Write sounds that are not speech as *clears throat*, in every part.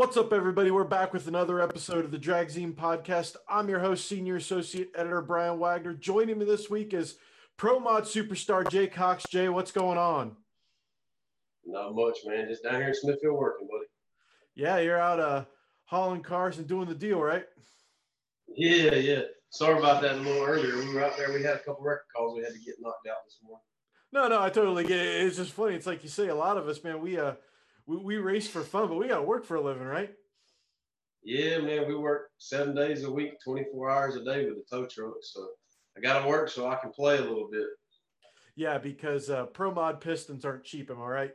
What's up, everybody? We're back with another episode of the Dragzine podcast. I'm your host, Senior Associate Editor Brian Wagner. Joining me this week is Pro Mod superstar Jay Cox. Jay, what's going on? Not much, man. Just down here in Smithfield working, buddy. Yeah, you're out uh, hauling cars and doing the deal, right? Yeah, yeah. Sorry about that a little earlier. We were out there. We had a couple record calls we had to get knocked out this morning. No, no, I totally get it. It's just funny. It's like you say, a lot of us, man, we uh we, we race for fun, but we got to work for a living, right? Yeah, man. We work seven days a week, 24 hours a day with the tow truck. So I got to work so I can play a little bit. Yeah, because uh, Pro Mod pistons aren't cheap. Am I right?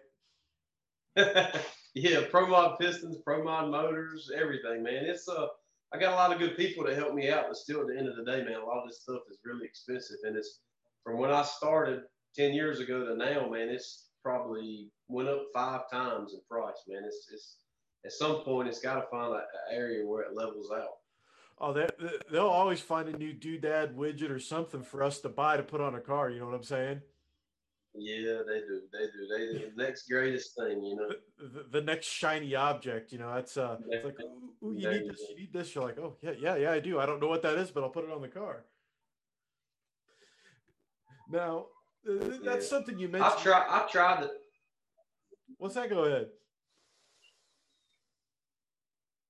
*laughs* yeah, Pro Mod pistons, Pro Mod motors, everything, man. It's uh, I got a lot of good people to help me out, but still, at the end of the day, man, a lot of this stuff is really expensive, and it's from when I started 10 years ago to now, man. It's probably went up five times in price, man. It's it's at some point it's got to find an area where it levels out. Oh, they, they'll always find a new doodad widget or something for us to buy to put on a car. You know what I'm saying? Yeah, they do. They do. They do. the next greatest thing, you know. The, the, the next shiny object, you know. That's uh, it's like, ooh, ooh, you need this. You need this. You're like, oh yeah, yeah, yeah, I do. I don't know what that is, but I'll put it on the car. Now, that's yeah. something you mentioned. I've tried. I've tried to. What's that? Go ahead.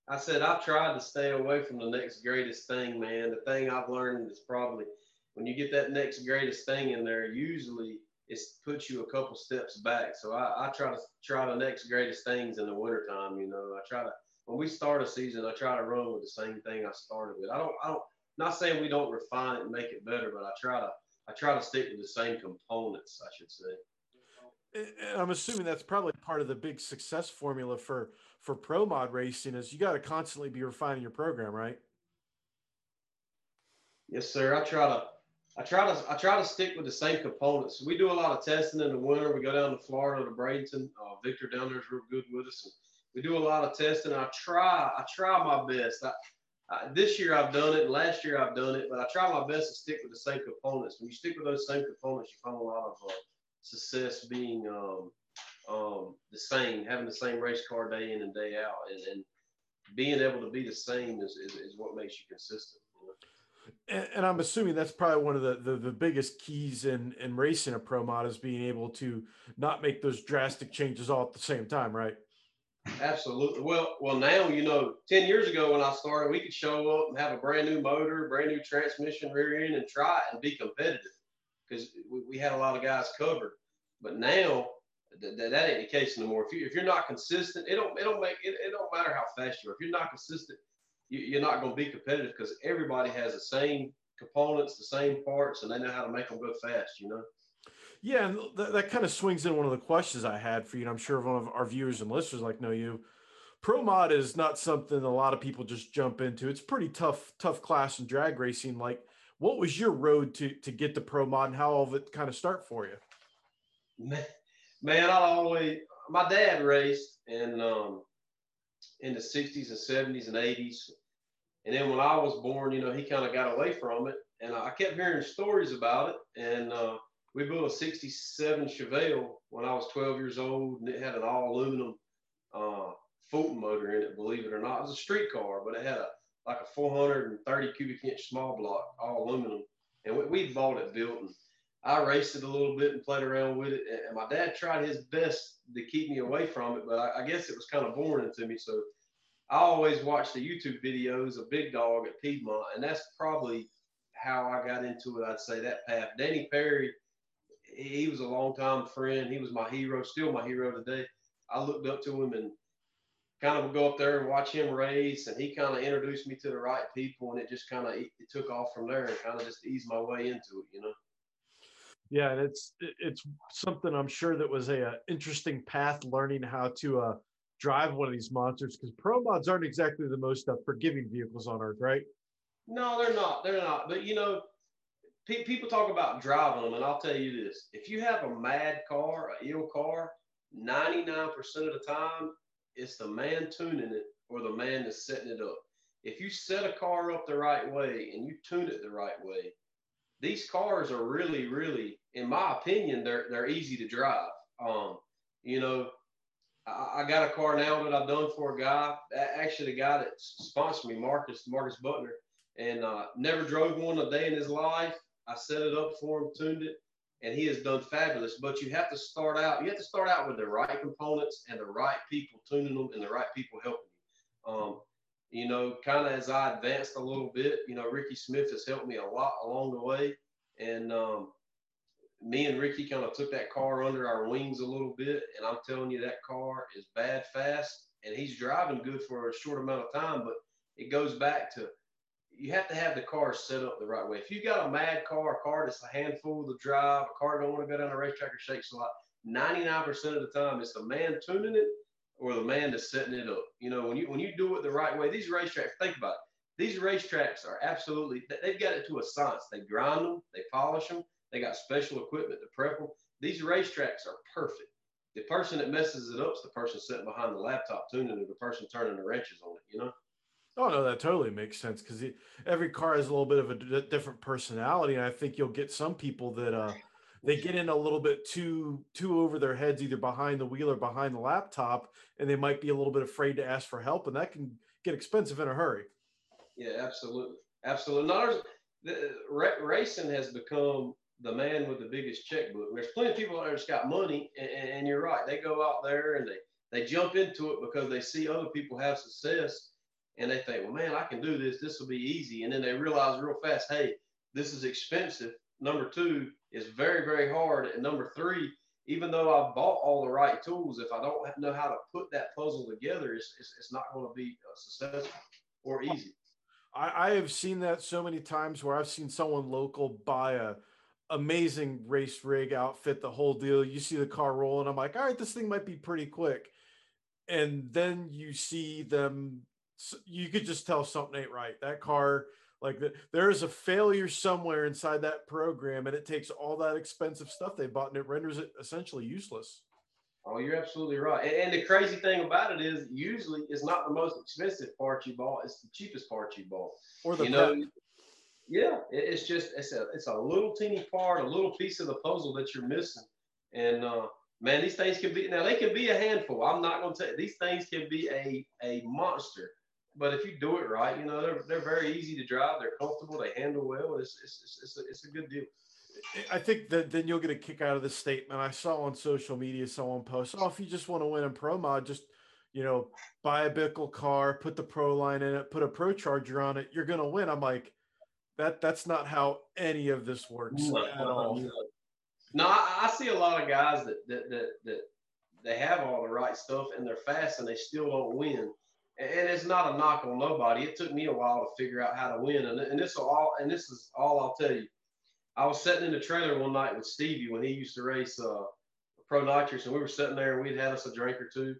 I said I've tried to stay away from the next greatest thing, man. The thing I've learned is probably when you get that next greatest thing in there, usually it puts you a couple steps back. So I, I try to try the next greatest things in the wintertime. You know, I try to when we start a season, I try to run with the same thing I started with. I don't, I don't, not saying we don't refine it and make it better, but I try to, I try to stick with the same components. I should say. I'm assuming that's probably part of the big success formula for for pro mod racing is you got to constantly be refining your program, right? Yes, sir. I try to I try to I try to stick with the same components. We do a lot of testing in the winter. We go down to Florida to Bradenton. Uh, Victor down there is real good with us. And we do a lot of testing. I try I try my best. I, I, this year I've done it. Last year I've done it, but I try my best to stick with the same components. When you stick with those same components, you find a lot of uh, success being um, um, the same, having the same race car day in and day out, and, and being able to be the same is, is, is what makes you consistent. And, and, I'm assuming that's probably one of the, the, the, biggest keys in, in racing a pro mod is being able to not make those drastic changes all at the same time, right? Absolutely. Well, well, now you know. Ten years ago when I started, we could show up and have a brand new motor, brand new transmission, rear end, and try and be competitive because we, we, had a lot of guys covered. But now th- th- that ain't the case anymore. If you if you're not consistent, it don't it don't make it, it don't matter how fast you are. If you're not consistent, you, are not going to be competitive because everybody has the same components, the same parts, and they know how to make them go fast. You know. Yeah, and that, that kind of swings in one of the questions I had for you. And I'm sure one of our viewers and listeners like know you. Pro mod is not something a lot of people just jump into. It's pretty tough, tough class in drag racing. Like, what was your road to to get to pro mod, and how all of it kind of start for you? Man, man I always my dad raced, and um, in the 60s and 70s and 80s. And then when I was born, you know, he kind of got away from it. And I kept hearing stories about it. And uh, we built a 67 Chevelle when I was 12 years old, and it had an all aluminum uh, Fulton motor in it, believe it or not. It was a street car, but it had a like a 430 cubic inch small block, all aluminum. And we, we bought it built. And I raced it a little bit and played around with it. And my dad tried his best to keep me away from it, but I, I guess it was kind of boring to me. So I always watched the YouTube videos of Big Dog at Piedmont, and that's probably how I got into it. I'd say that path. Danny Perry, he was a longtime friend. He was my hero, still my hero today. I looked up to him and kind of would go up there and watch him race, and he kind of introduced me to the right people, and it just kind of it took off from there and kind of just eased my way into it, you know. Yeah, and it's it's something I'm sure that was a, a interesting path learning how to uh, drive one of these monsters because pro mods aren't exactly the most uh, forgiving vehicles on earth, right? No, they're not. They're not. But you know, pe- people talk about driving them, and I'll tell you this: if you have a mad car, a ill car, 99% of the time, it's the man tuning it or the man that's setting it up. If you set a car up the right way and you tune it the right way, these cars are really, really, in my opinion, they're they're easy to drive. Um, you know, I, I got a car now that I've done for a guy. Actually, the guy that sponsored me, Marcus Marcus Butner, and uh, never drove one a day in his life. I set it up for him, tuned it, and he has done fabulous. But you have to start out. You have to start out with the right components and the right people tuning them and the right people helping you. Um, you know, kind of as I advanced a little bit, you know, Ricky Smith has helped me a lot along the way, and um, me and Ricky kind of took that car under our wings a little bit, and I'm telling you that car is bad fast, and he's driving good for a short amount of time, but it goes back to you have to have the car set up the right way. If you got a mad car, a car that's a handful to drive, a car don't want to go down the racetrack or shakes a lot, 99% of the time it's the man tuning it or the man that's setting it up. You know, when you when you do it the right way, these racetracks, think about it. These racetracks are absolutely they've got it to a science. They grind them, they polish them, they got special equipment to prep them. These racetracks are perfect. The person that messes it up is the person sitting behind the laptop tuning it, the person turning the wrenches on it, you know? Oh no, that totally makes sense because every car has a little bit of a d- different personality, and I think you'll get some people that uh, they get in a little bit too too over their heads, either behind the wheel or behind the laptop, and they might be a little bit afraid to ask for help, and that can get expensive in a hurry. Yeah, absolutely, absolutely. Not the, racing has become the man with the biggest checkbook. There's plenty of people out there that's got money, and, and you're right. They go out there and they they jump into it because they see other people have success and they think, well, man, I can do this. This will be easy. And then they realize real fast, hey, this is expensive. Number two is very, very hard. And number three, even though I bought all the right tools, if I don't know how to put that puzzle together, it's, it's, it's not going to be uh, successful or easy. I, I have seen that so many times where I've seen someone local buy a amazing race rig outfit, the whole deal. You see the car rolling. I'm like, all right, this thing might be pretty quick. And then you see them you could just tell something ain't right. That car, like the, there is a failure somewhere inside that program, and it takes all that expensive stuff they bought and it renders it essentially useless. Oh, you're absolutely right. And, and, the crazy thing about it is, usually it's not the most expensive part you bought; it's the cheapest part you bought. Or the you know, yeah, it, it's just it's a it's a little teeny part, a little piece of the puzzle that you're missing. And uh, man, these things can be now they can be a handful. I'm not going to tell you these things can be a a monster but if you do it right, you know they're they're very easy to drive. They're comfortable. They handle well. It's it's it's, it's, a, it's a good deal. I think that then you'll get a kick out of this statement. I saw on social media someone post, "Oh, if you just want to win in pro mod, just you know buy a Bickel car, put the pro line in it, put a pro charger on it. You're gonna win." I'm like, that that's not how any of this works no, at all. No, no I, I, see a lot of guys that that that that they have all the right stuff and they're fast and they still don't win and it's not a knock on nobody. It took me a while to figure out how to win, and, and this all and this is all I'll tell you. I was sitting in the trailer one night with Stevie when he used to race uh, Pro Nitrous, and we were sitting there and we'd had us a drink or two,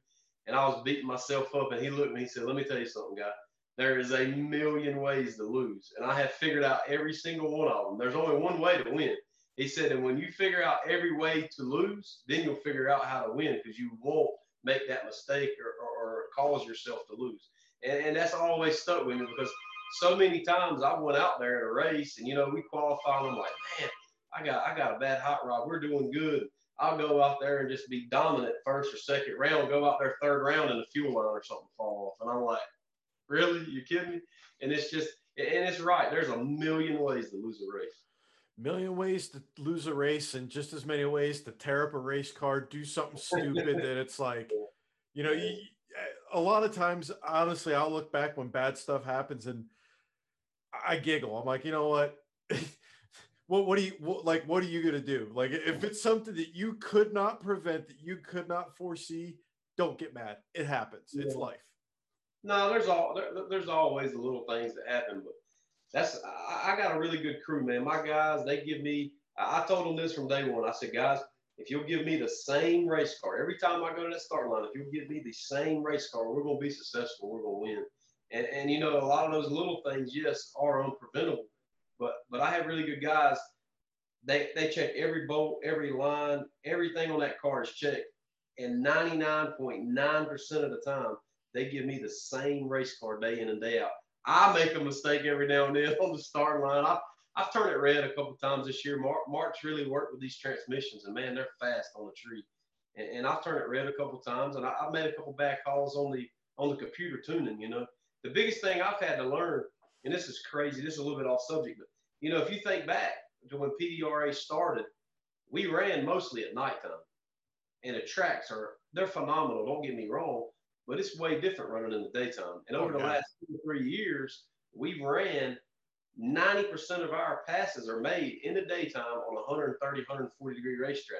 and I was beating myself up, and he looked at me, he said, "Let me tell you something, guy. There is a million ways to lose, and I have figured out every single one of them. There's only one way to win." He said, "And when you figure out every way to lose, then you'll figure out how to win because you won't make that mistake or, or, or cause yourself to lose. And, and that's always stuck with me because so many times I went out there in a race and, you know, we qualify and I'm like, man, I got, I got a bad hot rod. We're doing good. I'll go out there and just be dominant first or second round, go out there third round and the fuel line or something fall off. And I'm like, really? You kidding me? And it's just, and it's right. There's a million ways to lose a race million ways to lose a race and just as many ways to tear up a race car, do something stupid that it's like, you know, you, a lot of times, honestly, I'll look back when bad stuff happens and I giggle. I'm like, you know what? *laughs* what what do you what, like? What are you gonna do? Like, if it's something that you could not prevent, that you could not foresee, don't get mad. It happens. It's yeah. life. No, there's all there, there's always the little things that happen, but that's I, I, got a really good crew, man. My guys, they give me. I, I told them this from day one. I said, guys, if you'll give me the same race car every time I go to that start line, if you'll give me the same race car, we're going to be successful. We're going to win. And, and you know, a lot of those little things, yes, are unpreventable. But but I have really good guys. They they check every bolt, every line, everything on that car is checked. And 99.9% of the time, they give me the same race car day in and day out. I make a mistake every now and then *laughs* on the start line. I, I've turned it red a couple times this year. Mark, Mark's really worked with these transmissions, and man, they're fast on the tree. and, and I've turned it red a couple times, and I, have made a couple bad calls on the on the computer tuning. You know, the biggest thing I've had to learn, and this is crazy, this is a little bit off subject, but you know, if you think back to when PDRA started, we ran mostly at nighttime, and the tracks are they're phenomenal. Don't get me wrong, but it's way different running in the daytime. And over okay. the last two or three years, we've ran 90% of our passes are made in the daytime on a 130, 140 degree racetrack.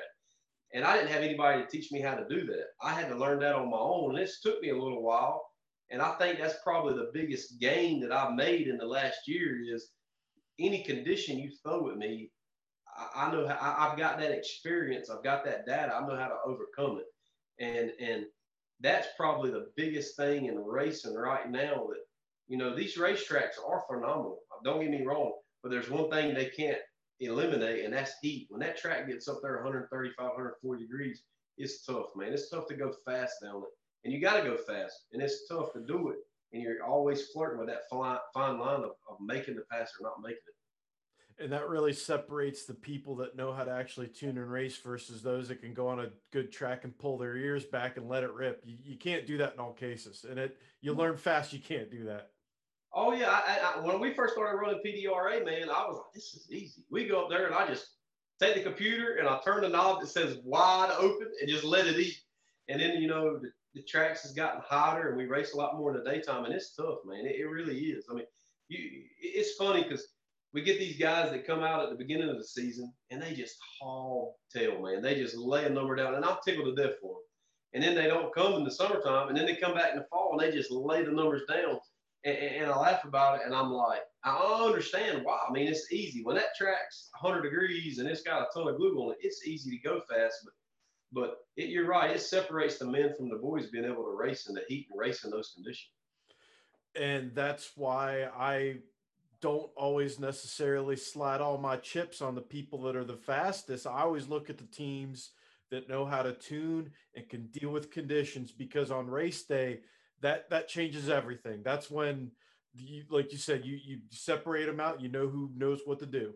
And I didn't have anybody to teach me how to do that. I had to learn that on my own. And this took me a little while. And I think that's probably the biggest gain that I've made in the last year is any condition you throw at me, I, I know how, I, I've got that experience. I've got that data. I know how to overcome it. And, and that's probably the biggest thing in racing right now that, you know, these racetracks are phenomenal. Don't get me wrong, but there's one thing they can't eliminate, and that's heat. When that track gets up there 135, 140 degrees, it's tough, man. It's tough to go fast down it. And you got to go fast, and it's tough to do it. And you're always flirting with that fine, line of, of making the pass or not making it. And that really separates the people that know how to actually tune and race versus those that can go on a good track and pull their ears back and let it rip. You, you can't do that in all cases. And it you mm-hmm. learn fast you can't do that. Oh yeah, I, I, when we first started running PDRA, man, I was like, this is easy. We go up there and I just take the computer and I turn the knob that says wide open and just let it eat. And then you know the, the tracks has gotten hotter and we race a lot more in the daytime and it's tough, man. It, it really is. I mean, you, it's funny because we get these guys that come out at the beginning of the season and they just haul tail, man. They just lay a number down and I'm tickled to death for them. And then they don't come in the summertime and then they come back in the fall and they just lay the numbers down and, and, I laugh about it, and I'm like, I understand why. I mean, it's easy when that track's 100 degrees and it's got a ton of glue on it. It's easy to go fast, but but it, you're right. It separates the men from the boys being able to race in the heat and race in those conditions. And that's why I don't always necessarily slide all my chips on the people that are the fastest. I always look at the teams that know how to tune and can deal with conditions because on race day that that changes everything. That's when you, like you said, you you separate them out. You know who knows what to do.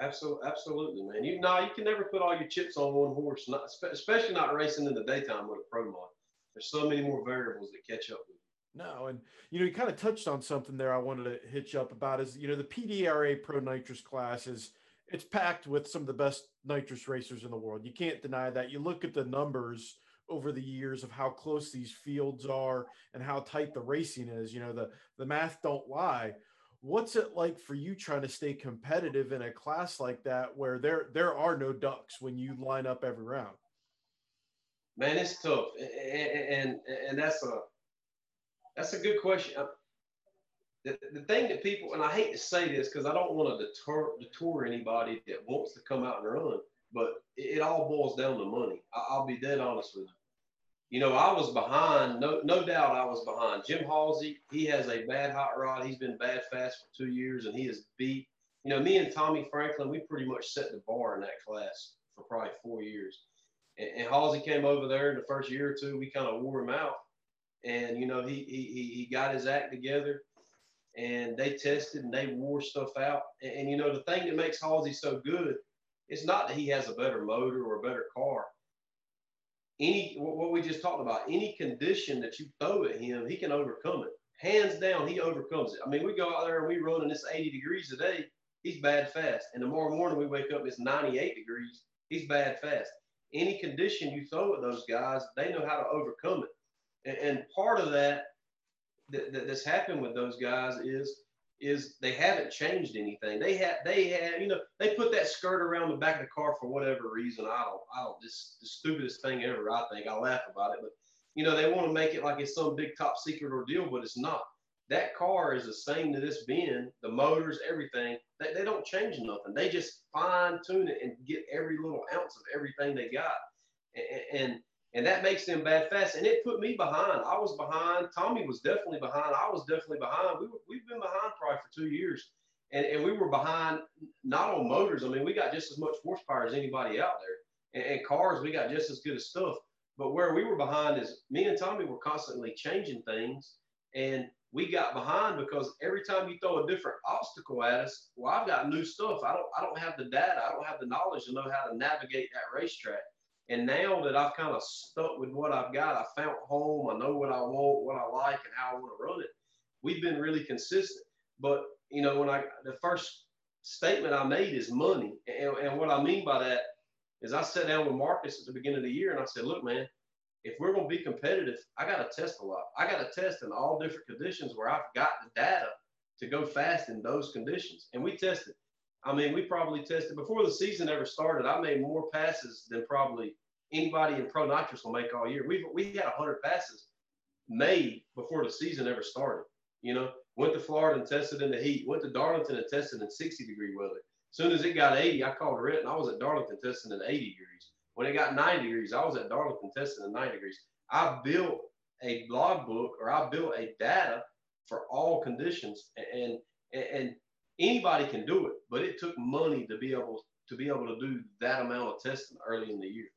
Absolutely, absolutely, man. You know, you can never put all your chips on one horse, not, especially not racing in the daytime with a pro mod. There's so many more variables that catch up with. No, and you know, you kind of touched on something there. I wanted to hit you up about is you know the PDRA Pro Nitrous class is it's packed with some of the best nitrous racers in the world. You can't deny that. You look at the numbers over the years of how close these fields are and how tight the racing is. You know, the the math don't lie. What's it like for you trying to stay competitive in a class like that where there there are no ducks when you line up every round? Man, it's tough, and and, and that's a that's a good question. Uh, the, the thing that people and I hate to say this because I don't want to deter anybody that wants to come out and run, but it, it all boils down to money. I, I'll be dead honest with you you know, I was behind. No, no doubt, I was behind. Jim Halsey, he has a bad hot rod. He's been bad fast for two years, and he is beat. You know, me and Tommy Franklin, we pretty much set the bar in that class for probably four years. And, and Halsey came over there in the first year or two. We kind of wore him out, and you know, he he he got his act together, and they tested and they wore stuff out. And, and you know, the thing that makes Halsey so good, it's not that he has a better motor or a better car any what we just talked about, any condition that you throw at him, he can overcome it. Hands down, he overcomes it. I mean, we go out there and we run and it's 80 degrees a day. He's bad fast. And tomorrow morning we wake up, it's 98 degrees. He's bad fast. Any condition you throw at those guys, they know how to overcome it. And, part of that, that that's happened with those guys is is they haven't changed anything. They had they had you know they put that skirt around the back of the car for whatever reason. I don't I don't this the stupidest thing ever. I think I laugh about it, but you know they want to make it like it's some big top secret ordeal, but it's not. That car is the same that it's been. The motors, everything. They, they don't change nothing. They just fine tune it and get every little ounce of everything they got. And and that makes them bad fast. And it put me behind. I was behind. Tommy was definitely behind. I was definitely behind. We were, we've been behind probably for two years, and, and we were behind not on motors. I mean, we got just as much horsepower as anybody out there, and, and cars we got just as good as stuff. But where we were behind is me and Tommy were constantly changing things, and we got behind because every time you throw a different obstacle at us, well, I've got new stuff. I don't I don't have the data. I don't have the knowledge to know how to navigate that racetrack. And now that I've kind of stuck with what I've got, I found home. I know what I want, what I like, and how I want to run it. We've been really consistent. But you know, when I the first statement I made is money, and, and what I mean by that is I sat down with Marcus at the beginning of the year and I said, look, man, if we're going to be competitive, I got to test a lot. I got to test in all different conditions where I've got the data to go fast in those conditions. And we tested. I mean, we probably tested before the season ever started. I made more passes than probably anybody in Pro Nitrous will make all year. We we had 100 passes made before the season ever started. You know, went to Florida and tested in the heat. Went to Darlington and tested in 60 degree weather. As soon as it got 80, I called Rhett and I was at Darlington testing in 80 degrees. When it got 90 degrees, I was at Darlington testing in 90 degrees. I built a blog book or I built a data for all conditions and and, and anybody can do it, but it took money to be able to be able to do that amount of testing early in the year.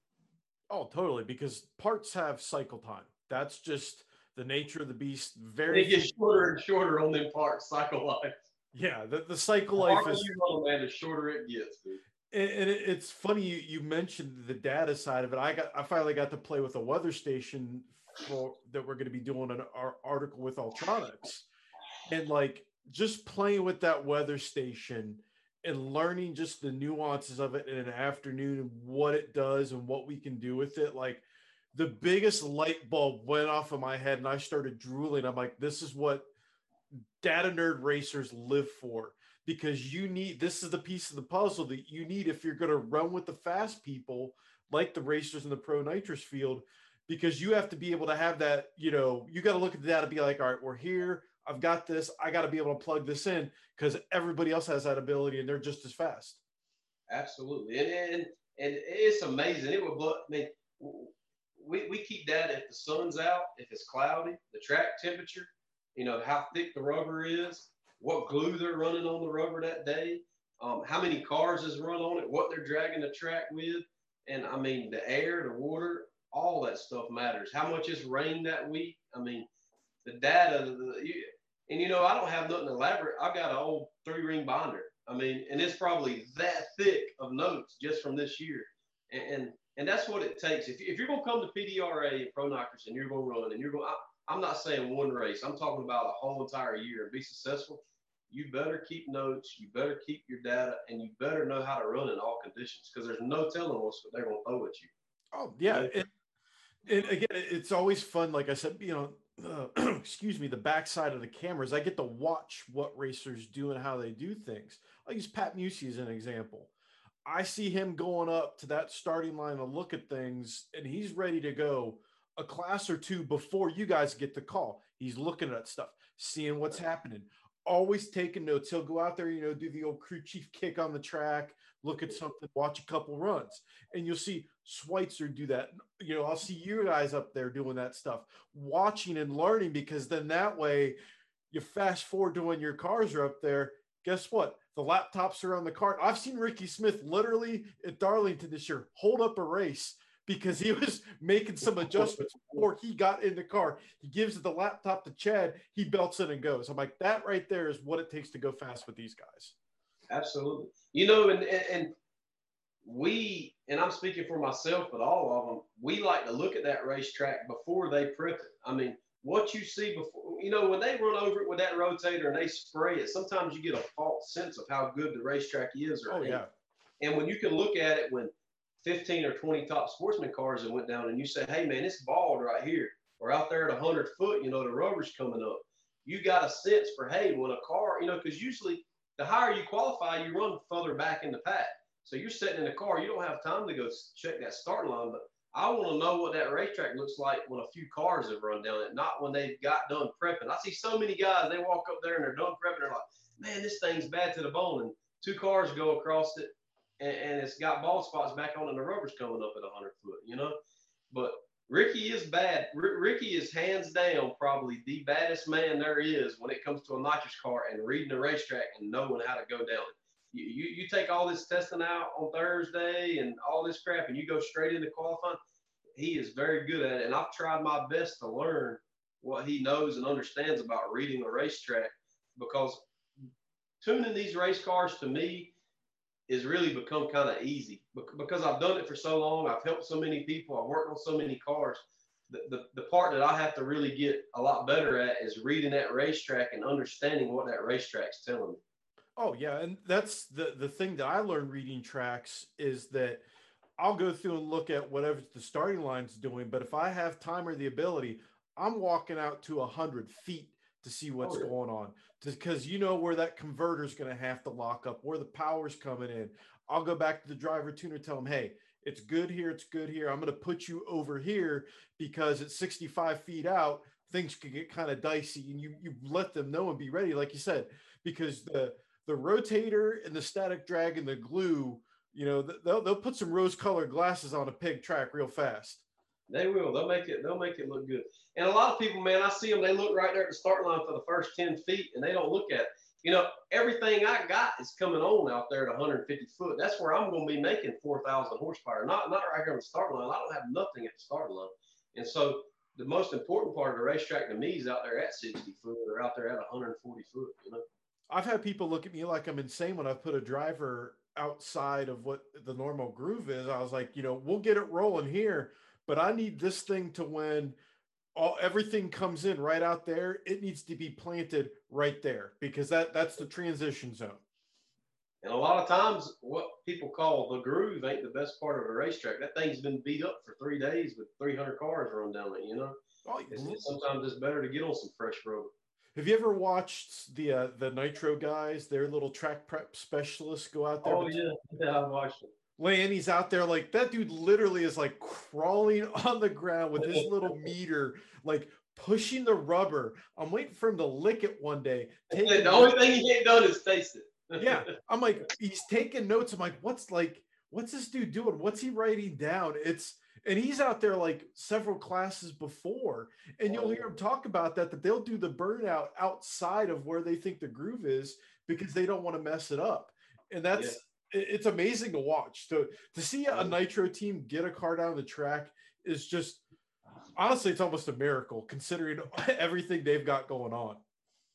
Oh, totally. Because parts have cycle time. That's just the nature of the beast. Very. It gets shorter and shorter on them parts cycle life. Yeah, the, the cycle the life is. You run, man, the shorter it gets, dude. And, it's funny you, you mentioned the data side of it. I got I finally got to play with a weather station for that we're going to be doing an article with Altronics, and like just playing with that weather station and learning just the nuances of it in an afternoon and what it does and what we can do with it. Like the biggest light bulb went off of my head and i started drooling. I'm like this is what data nerd racers live for because you need this is the piece of the puzzle that you need if you're going to run with the fast people like the racers in the pro nitrous field because you have to be able to have that you know you got to look at the data and be like all right we're here I've got this. I got to be able to plug this in because everybody else has that ability and they're just as fast. Absolutely, and and, and it's amazing. It would blow. I mean, we, we keep that if the sun's out, if it's cloudy, the track temperature, you know how thick the rubber is, what glue they're running on the rubber that day, um, how many cars is run on it, what they're dragging the track with, and I mean the air, the water, all that stuff matters. How much it's rained that week. I mean, the data, the, you, and you know, I don't have nothing elaborate. I've got an old three ring binder. I mean, and it's probably that thick of notes just from this year. And and, and that's what it takes. If, if you're going to come to PDRA and Pro Nitrous and you're going to run and you're going, I, I'm not saying one race. I'm talking about a whole entire year and be successful. You better keep notes. You better keep your data, and you better know how to run in all conditions because there's no telling what they're going to throw at you. Oh yeah, and, and again, it's always fun. Like I said, you know, the *clears throat* excuse me the backside of the cameras. I get to watch what racers do and how they do things. I'll use pat Musi as an example. I see him going up to that starting line to look at things and he's ready to go a class or two before you guys get the call. He's looking at stuff seeing what's happening. Always taking notes. He'll go out there you know do the old crew chief kick on the track look at something watch a couple runs. And you'll see Schweitzer do that. You know, I'll see you guys up there doing that stuff, watching and learning because then that way you fast forward to when your cars are up there. Guess what? The laptops are on the cart. I've seen Ricky Smith literally at Darlington this year hold up a race because he was *laughs* making some adjustments before he got in the car. He gives the laptop to Chad, he belts it and goes. I'm like, that right there is what it takes to go fast with these guys. Absolutely. You know, and, and we, and I'm speaking for myself, but all of them, we like to look at that racetrack before they prep it. I mean, what you see before, you know, when they run over it with that rotator and they spray it, sometimes you get a false sense of how good the racetrack is. Or oh, yeah. And when you can look at it when 15 or 20 top sportsman cars that went down and you say, hey, man, it's bald right here. Or out there at 100 foot, you know, the rubber's coming up. You got a sense for, hey, when a car, you know, because usually the higher you qualify, you run further back in the pack. So you're sitting in the car, you don't have time to go check that start line. But I want to know what that racetrack looks like when a few cars have run down it, not when they've got done prepping. I see so many guys, they walk up there and they're done prepping. They're like, man, this thing's bad to the bone. And two cars go across it and, and it's got bald spots back on and the rubber's coming up at 100 foot, you know? But Ricky is bad. R- Ricky is hands down probably the baddest man there is when it comes to a nitrous car and reading a racetrack and knowing how to go down it you, you, take all this testing out on Thursday and all this crap and you go straight into qualifying, he is very good at it. And I've tried my best to learn what he knows and understands about reading a racetrack because tuning these race cars to me, is really become kind of easy because I've done it for so long. I've helped so many people. I've worked on so many cars. The, the, the part that I have to really get a lot better at is reading that racetrack and understanding what that racetrack's telling me. Oh yeah, and that's the the thing that I learned reading tracks is that I'll go through and look at whatever the starting line's doing, but if I have time or the ability, I'm walking out to a hundred feet to see oh, what's oh, yeah. going on because you know where that converter is going to have to lock up, where the power's coming in. I'll go back to the driver tuner, tell him, hey, it's good here, it's good here. I'm going to put you over here because at 65 feet out, things could get kind of dicey, and you you let them know and be ready, like you said, because the the rotator and the static drag and the glue, you know, they'll they'll put some rose colored glasses on a pig track real fast. They will. They'll make it. They'll make it look good. And a lot of people, man, I see them. They look right there at the start line for the first ten feet, and they don't look at it. You know, everything I got is coming on out there at 150 foot. That's where I'm going to be making 4,000 horsepower. Not not right here on the start line. I don't have nothing at the start line. And so the most important part of the racetrack to me is out there at 60 foot or out there at 140 foot. You know. I've had people look at me like I'm insane when I put a driver outside of what the normal groove is. I was like, you know, we'll get it rolling here but I need this thing to when all everything comes in right out there. It needs to be planted right there because that that's the transition zone. And a lot of times, what people call the groove ain't the best part of a racetrack. That thing's been beat up for three days with 300 cars run down it. You know, oh, it's, it's, sometimes it's better to get on some fresh rubber. Have you ever watched the uh, the Nitro guys? Their little track prep specialists go out there. Oh yeah, yeah, I watched them. Lanny's out there like that dude literally is like crawling *laughs* on the ground with his *laughs* little meter, like pushing the rubber. I'm waiting for him to lick it one day. *laughs* the only thing he ain't done is taste it. yeah. I'm like, he's taking notes. I'm like, what's like, what's this dude doing? What's he writing down? It's and he's out there like several classes before, and you'll hear oh. him talk about that, that they'll do the burnout outside of where they think the groove is because they don't want to mess it up. And that's yeah it's amazing to watch. To to see a Nitro team get a car down the track is just honestly, it's almost a miracle considering *laughs* everything they've got going on.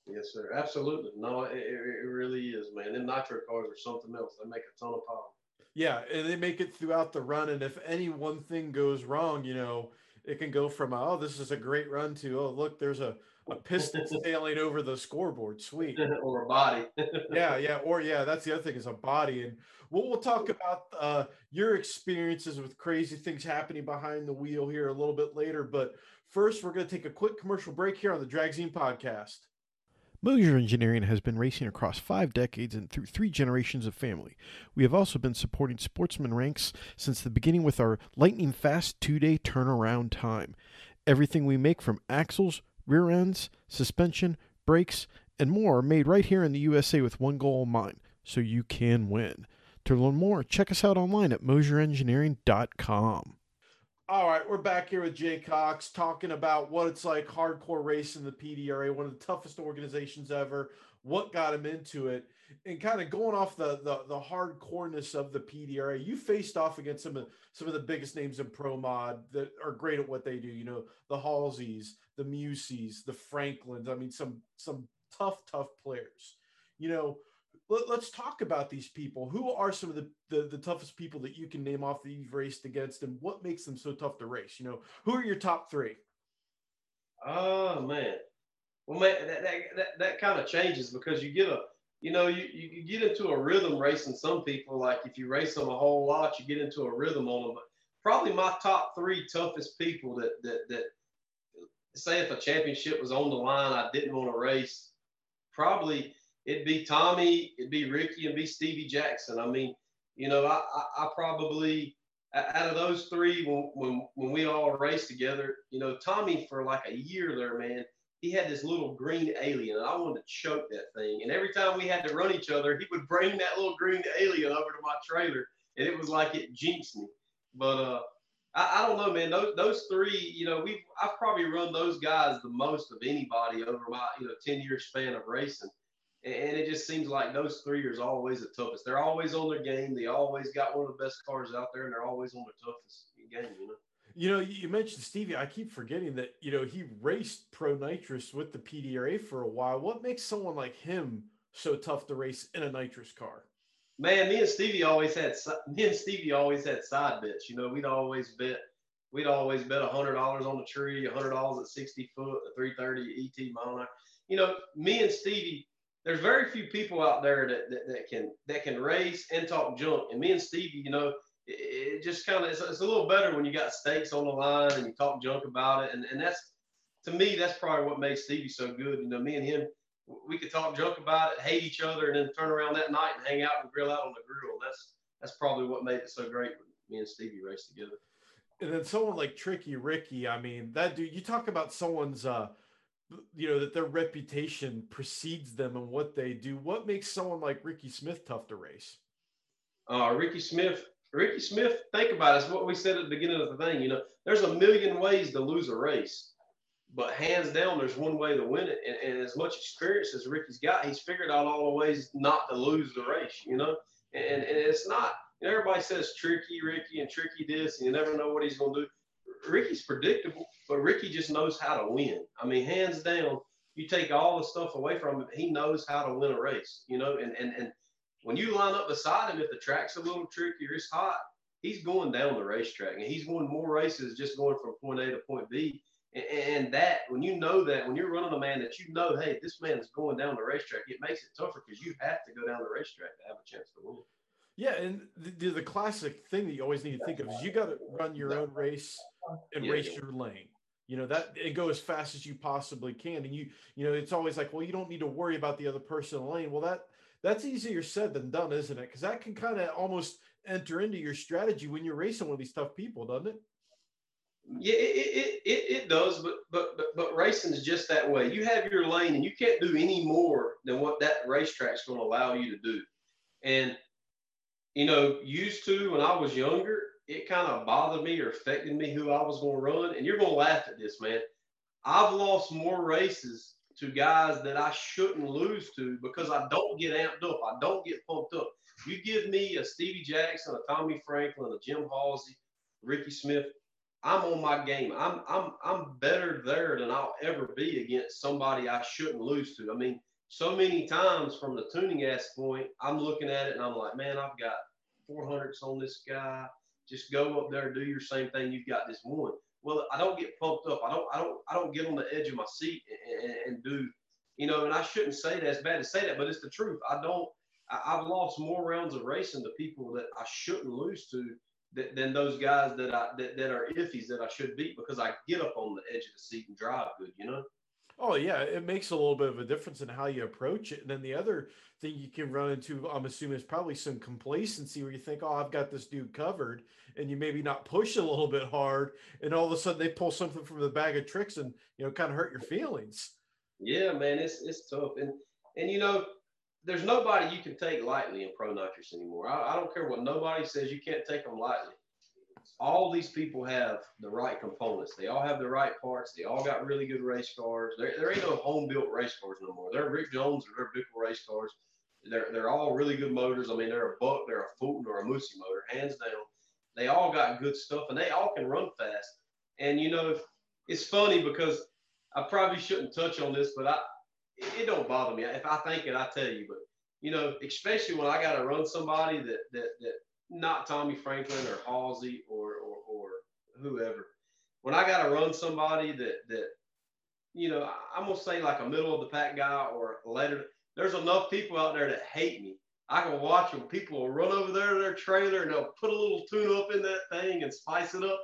Yes, sir. Absolutely. No, it, it really is, man. Them Nitro cars are something else. They make a ton of power. Yeah, and they make it throughout the run. And if any one thing goes wrong, you know, it can go from oh, this is a great run to oh, look, there's a a piston *laughs* sailing over the scoreboard. Sweet. *laughs* or a body. *laughs* yeah, yeah. Or yeah, that's the other thing is a body. And we'll, we'll talk about uh, your experiences with crazy things happening behind the wheel here a little bit later. But first, we're going to take a quick commercial break here on the Dragzine podcast. Moser Engineering has been racing across five decades and through three generations of family. We have also been supporting sportsman ranks since the beginning with our lightning fast two day turnaround time. Everything we make from axles, rear ends, suspension, brakes, and more made right here in the USA with one goal in mind so you can win. To learn more, check us out online at MoserEngineering.com. All right, we're back here with Jay Cox talking about what it's like hardcore racing the PDRA, one of the toughest organizations ever, what got him into it, and kind of going off the the, the hardcoreness of the PDRA. You faced off against some of some of the biggest names in pro mod that are great at what they do. You know, the Halseys, the Musis, the Franklins. I mean, some some tough, tough players. You know, let, us talk about these people. Who are some of the, the, the toughest people that you can name off that you've raced against, and what makes them so tough to race? You know, who are your top three? Oh man, well, man, that that, that, that kind of changes because you get a you know, you, you get into a rhythm racing some people. Like if you race them a whole lot, you get into a rhythm on them. But probably my top three toughest people that that that say if a championship was on the line, I didn't want to race. Probably it'd be Tommy, it'd be Ricky, and be Stevie Jackson. I mean, you know, I, I, I probably out of those three, when, when when we all raced together, you know, Tommy for like a year there, man, he had this little green alien, and I wanted to choke that thing. And every time we had to run each other, he would bring that little green alien over to my trailer, and it was like it jinxed me. But uh, I, I don't know, man. Those those three, you know, we I've probably run those guys the most of anybody over my you know ten year span of racing, and, it just seems like those three are always the toughest. They're always on their game. They always got one of the best cars out there, and they're always on the toughest game. You know. You know, you mentioned Stevie. I keep forgetting that, you know, he raced Pro Nitrous with the PDRA for a while. What makes someone like him so tough to race in a nitrous car? Man, me and Stevie always had me and Stevie always had side bets. You know, we'd always bet we'd always bet a hundred dollars on the tree, a hundred dollars at sixty foot, a three thirty ET mile You know, me and Stevie. There's very few people out there that, that, that can that can race and talk junk. And me and Stevie, you know, it, it just kind of it's, it's, a little better when you got stakes on the line and you talk junk about it. And and that's to me that's probably what made Stevie so good. You know, me and him we could talk joke about it, hate each other, and then turn around that night and hang out and grill out on the grill. That's that's probably what made it so great when me and Stevie raced together. And then someone like Tricky Ricky, I mean, that dude, you talk about someone's uh you know that their reputation precedes them and what they do. What makes someone like Ricky Smith tough to race? Uh Ricky Smith, Ricky Smith, think about it. It's what we said at the beginning of the thing. You know, there's a million ways to lose a race. But hands down, there's one way to win it. And, and, as much experience as Ricky's got, he's figured out all the ways not to lose the race, you know? And, and it's not, you know, everybody says tricky Ricky and tricky this, and you never know what he's going to do. Ricky's predictable, but Ricky just knows how to win. I mean, hands down, you take all the stuff away from him, he knows how to win a race, you know? And, and, and when you line up beside him, if the track's a little tricky or it's hot, he's going down the racetrack and he's won more races just going from point A to point B and that, when you know that, when you're running a man that you know, hey, this man is going down the racetrack, it makes it tougher because you have to go down the racetrack to have a chance to win. Yeah, and the, the classic thing that you always need to think of is you got to run your own race and yeah, race yeah. your lane. You know that and go as fast as you possibly can. And you, you know, it's always like, well, you don't need to worry about the other person in the lane. Well, that that's easier said than done, isn't it? Because that can kind of almost enter into your strategy when you're racing of these tough people, doesn't it? Yeah, it, it, it, it does, but, but but but racing is just that way. You have your lane, and you can't do any more than what that racetrack's going to allow you to do. And you know, used to when I was younger, it kind of bothered me or affected me who I was going to run. And you're going to laugh at this, man. I've lost more races to guys that I shouldn't lose to because I don't get amped up. I don't get pumped up. You give me a Stevie Jackson, a Tommy Franklin, a Jim Halsey, Ricky Smith. I'm on my game. I'm I'm I'm better there than I'll ever be against somebody I shouldn't lose to. I mean, so many times from the tuning ass point, I'm looking at it and I'm like, man, I've got 400s on this guy. Just go up there, and do your same thing. You've got this one. Well, I don't get pumped up. I don't I don't I don't get on the edge of my seat and, and, do, you know. And I shouldn't say that. It's bad to say that, but it's the truth. I don't. I, I've lost more rounds of racing to people that I shouldn't lose to than those guys that I that, that are iffies that I should beat because I get up on the edge of the seat and drive good, you know. Oh yeah, it makes a little bit of a difference in how you approach it. And then the other thing you can run into, I'm assuming, is probably some complacency where you think, "Oh, I've got this dude covered," and you maybe not push a little bit hard, and all of a sudden they pull something from the bag of tricks and you know kind of hurt your feelings. Yeah, man, it's it's tough, and and you know there's nobody you can take lightly in pro nitrous anymore. I, I, don't care what nobody says, you can't take them lightly. All these people have the right components. They all have the right parts. They all got really good race cars. There, there ain't no home built race cars no more. They're Rick Jones or they're Bickel race cars. They're, they're all really good motors. I mean, they're a Buck, they're a Fulton or a Musi motor, hands down. They all got good stuff and they all can run fast. And, you know, it's funny because I probably shouldn't touch on this, but I, it don't bother me. If I think it, I tell you. But you know, especially when I got to run somebody that that that not Tommy Franklin or Halsey or or, or whoever. When I got to run somebody that that you know, I'm gonna say like a middle of the pack guy or a later. There's enough people out there that hate me. I can watch them. People will run over there to their trailer and they'll put a little tune up in that thing and spice it up.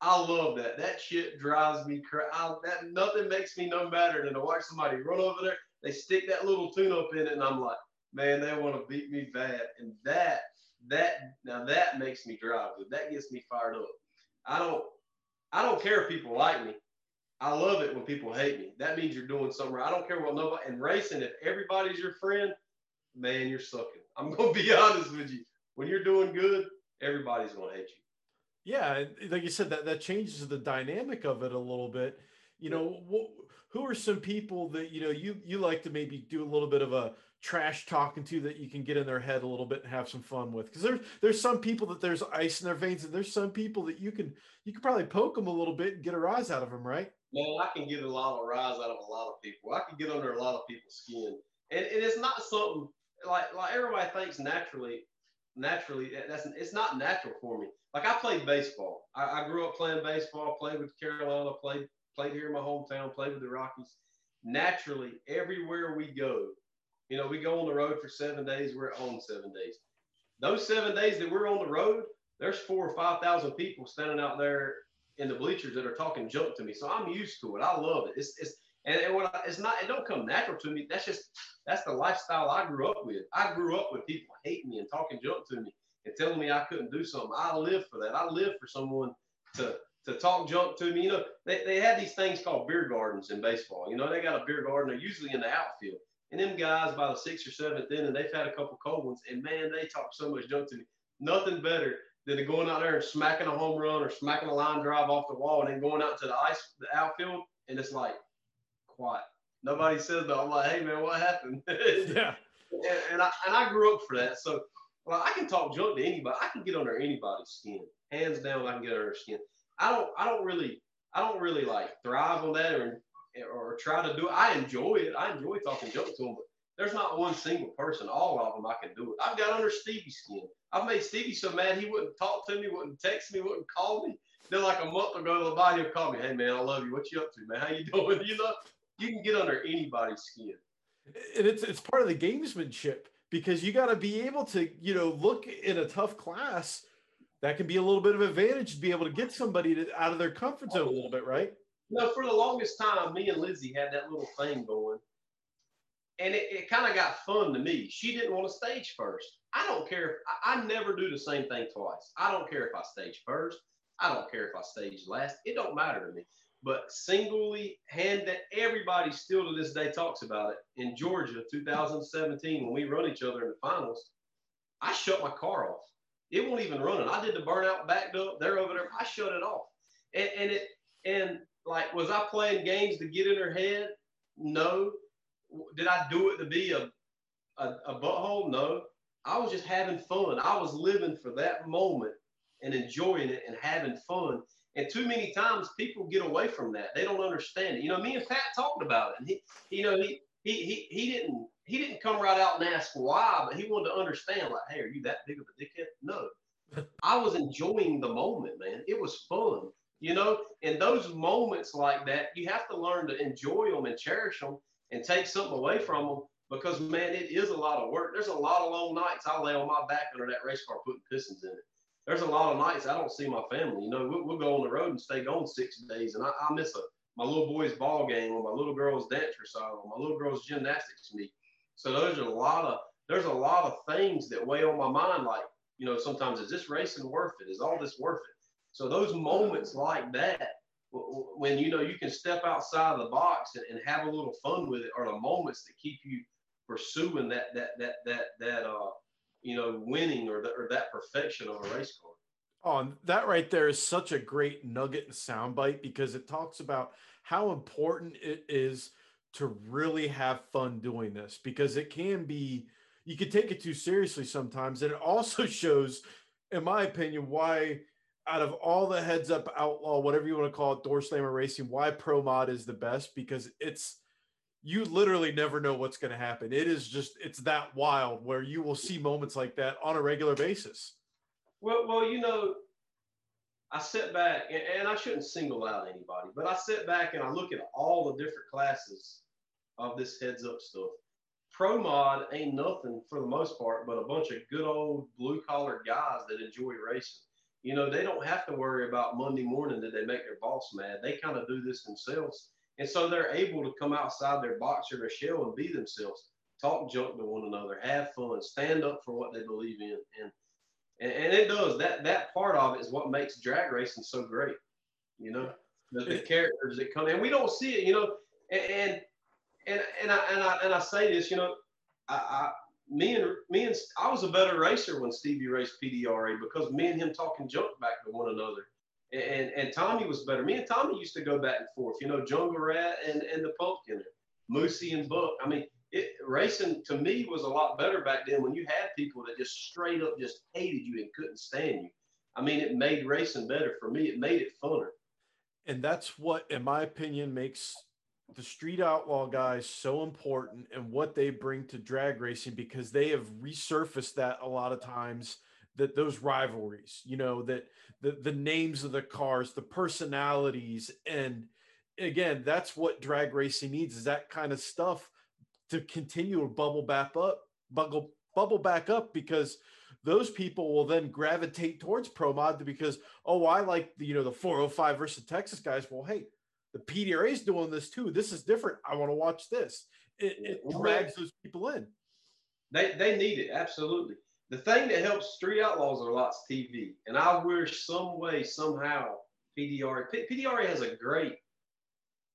I love that. That shit drives me crazy. That nothing makes me no better than to watch somebody run over there. They stick that little tune up in it, and I'm like, man, they want to beat me bad. And that that now that makes me drive good. That gets me fired up. I don't I don't care if people like me. I love it when people hate me. That means you're doing something right. I don't care what nobody and racing. If everybody's your friend, man, you're sucking. I'm gonna be *laughs* honest with you. When you're doing good, everybody's gonna hate you. Yeah, like you said, that that changes the dynamic of it a little bit. You know, wh- who are some people that you know you you like to maybe do a little bit of a trash talking to that you can get in their head a little bit and have some fun with? Because there's there's some people that there's ice in their veins, and there's some people that you can you can probably poke them a little bit and get a rise out of them, right? Man, I can get a lot of rise out of a lot of people. I can get under a lot of people's skin, and, and it's not something like like everybody thinks naturally naturally that's it's not natural for me. Like I played baseball. I, I grew up playing baseball. Played with Carolina. Played played here in my hometown. Played with the Rockies. Naturally, everywhere we go, you know, we go on the road for seven days. We're at home seven days. Those seven days that we're on the road, there's four or five thousand people standing out there in the bleachers that are talking junk to me. So I'm used to it. I love it. It's it's and, and what I, it's not it don't come natural to me. That's just that's the lifestyle I grew up with. I grew up with people hating me and talking junk to me and telling me I couldn't do something. I live for that. I live for someone to to talk junk to me. You know, they, they have these things called beer gardens in baseball. You know, they got a beer garden. They're usually in the outfield. And them guys by the sixth or seventh inning, they've had a couple cold ones, and man, they talk so much junk to me. Nothing better than going out there and smacking a home run or smacking a line drive off the wall, and then going out to the ice, the outfield, and it's like quiet. Nobody says that. I'm like, hey man, what happened? *laughs* yeah. And, and, I and I grew up for that. So well, I can talk junk to anybody. I can get under anybody's skin. Hands down, I can get under their skin. I don't I don't really I don't really like thrive on that or or try to do it. I enjoy it. I enjoy talking junk to them, but there's not one single person. All of them I can do it. I've got under Stevie's skin. I've made Stevie so mad he wouldn't talk to me, wouldn't text me, wouldn't call me. Then like a month ago, body will call me, hey man, I love you. What you up to, man? How you *laughs* doing? You know, you can get under anybody's skin. And it's it's part of the gamesmanship because you got to be able to, you know, look in a tough class. That can be a little bit of advantage to be able to get somebody to, out of their comfort zone a little bit, right? Know, for the longest time, me and Lizzie had that little thing going. And it, it kind of got fun to me. She didn't want to stage first. I don't care. If, I, I never do the same thing twice. I don't care if I stage first. I don't care if I stage last. It don't matter to me but singly hand that everybody still to this day talks about it in Georgia 2017 when we run each other in the finals. I shut my car off. It won't even run it. I did the burnout backed up. They're over there. I shut it off. And, and it and like was I playing games to get in her head? No. Did I do it to be a a, a butthole? No. I was just having fun. I was living for that moment and enjoying it and having fun. And too many times people get away from that. They don't understand it. You know, me and Pat talked about it. And he, you know, he he he he didn't he didn't come right out and ask why, but he wanted to understand, like, hey, are you that big of a dickhead? No. *laughs* I was enjoying the moment, man. It was fun. You know, in those moments like that, you have to learn to enjoy them and cherish them and take something away from them because man, it is a lot of work. There's a lot of long nights I lay on my back under that race car putting pistons in it there's a lot of nights I don't see my family. You know, we'll, we'll go on the road and stay gone six days, and I, I miss a, my little boy's ball game or my little girl's dance recital my little girl's gymnastics meet. So those are a lot of there's a lot of things that weigh on my mind. Like you know, sometimes is this racing worth it? Is all this worth it? So those moments like that, when you know you can step outside of the box and, and have a little fun with it, are the moments that keep you pursuing that that that that that uh you know, winning or, the, or that perfection of a race car. Oh, that right there is such a great nugget and soundbite because it talks about how important it is to really have fun doing this because it can be you can take it too seriously sometimes and it also *laughs* shows in my opinion why out of all the heads up outlaw whatever you want to call it door slammer racing why pro mod is the best because it's you literally never know what's going to happen. It is just it's that wild where you will see moments like that on a regular basis. Well, well, you know, I sit back and, and I shouldn't single out anybody, but I sit back and I look at all the different classes of this heads up stuff. Pro mod ain't nothing for the most part, but a bunch of good old blue collar guys that enjoy racing. You know, they don't have to worry about Monday morning that they make their boss mad. They kind of do this themselves and so they're able to come outside their box or their shell and be themselves, talk junk to one another, have fun, stand up for what they believe in. And and, and it does that that part of it is what makes drag racing so great. You know, the, the characters that come and we don't see it, you know, and and and, and I and I and I say this, you know, I, I me and me and I was a better racer when Stevie raced PDRA because me and him talking junk back to one another and and Tommy was better. Me and Tommy used to go back and forth. You know, Jungle Rat and and the Pumpkin, Musi and Buck. I mean, it, racing to me was a lot better back then when you had people that just straight up just hated you and couldn't stand you. I mean, it made racing better for me. It made it funner. And that's what, in my opinion, makes the street outlaw guys so important and what they bring to drag racing because they have resurfaced that a lot of times that those rivalries, you know, that the the names of the cars, the personalities, and again, that's what drag racing needs is that kind of stuff to continue to bubble back up, bubble bubble back up because those people will then gravitate towards pro mod because oh I like the you know the 405 versus Texas guys. Well, hey, the PDRA is doing this too. This is different. I want to watch this. It, it drags those people in. They they need it absolutely. The thing that helps Street Outlaws are lots TV, and I wish some way somehow PDRA PDRA has a great.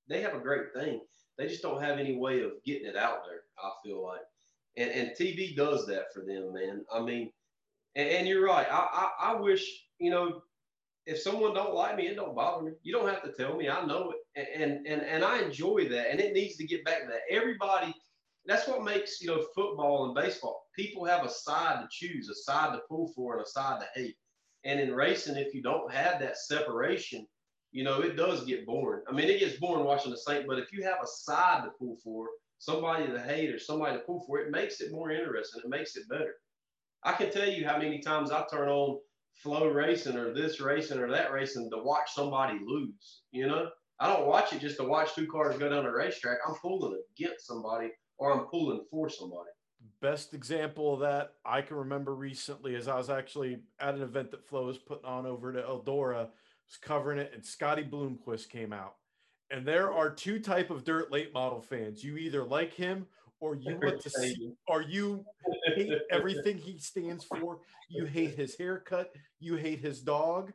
They have a great thing. They just don't have any way of getting it out there. I feel like, and and TV does that for them, man. I mean, and, and you're right. I, I I wish you know if someone don't like me, it don't bother me. You don't have to tell me. I know it, and and and I enjoy that. And it needs to get back to that. Everybody, that's what makes you know football and baseball. People have a side to choose, a side to pull for, and a side to hate. And in racing, if you don't have that separation, you know it does get boring. I mean, it gets boring watching the same. But if you have a side to pull for, somebody to hate or somebody to pull for, it makes it more interesting. It makes it better. I can tell you how many times I turn on FloRacing or this racing or that racing to watch somebody lose. You know, I don't watch it just to watch two cars go down a racetrack. I'm pulling against somebody or I'm pulling for somebody. Best example of that I can remember recently is I was actually at an event that Flo was putting on over to Eldora, was covering it, and Scotty Bloomquist came out. And there are two type of dirt late model fans. You either like him or you want to see, or you hate *laughs* everything he stands for. You hate his haircut. You hate his dog.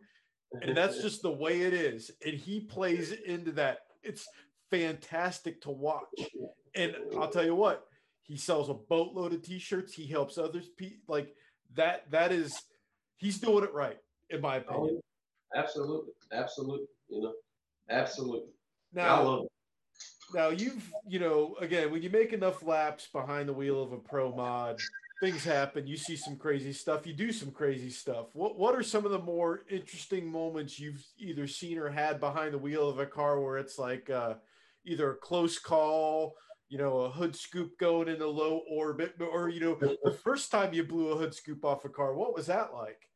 And that's just the way it is. And he plays into that. It's fantastic to watch. And I'll tell you what, he sells a boatload of t-shirts. He helps others. Like that, that is, he's doing it right, in my opinion. Oh, absolutely. Absolutely. You know, absolutely. Now, now you've you know again when you make enough laps behind the wheel of a pro mod things happen you see some crazy stuff you do some crazy stuff what what are some of the more interesting moments you've either seen or had behind the wheel of a car where it's like uh, either a close call you know a hood scoop going into low orbit or you know the first time you blew a hood scoop off a car what was that like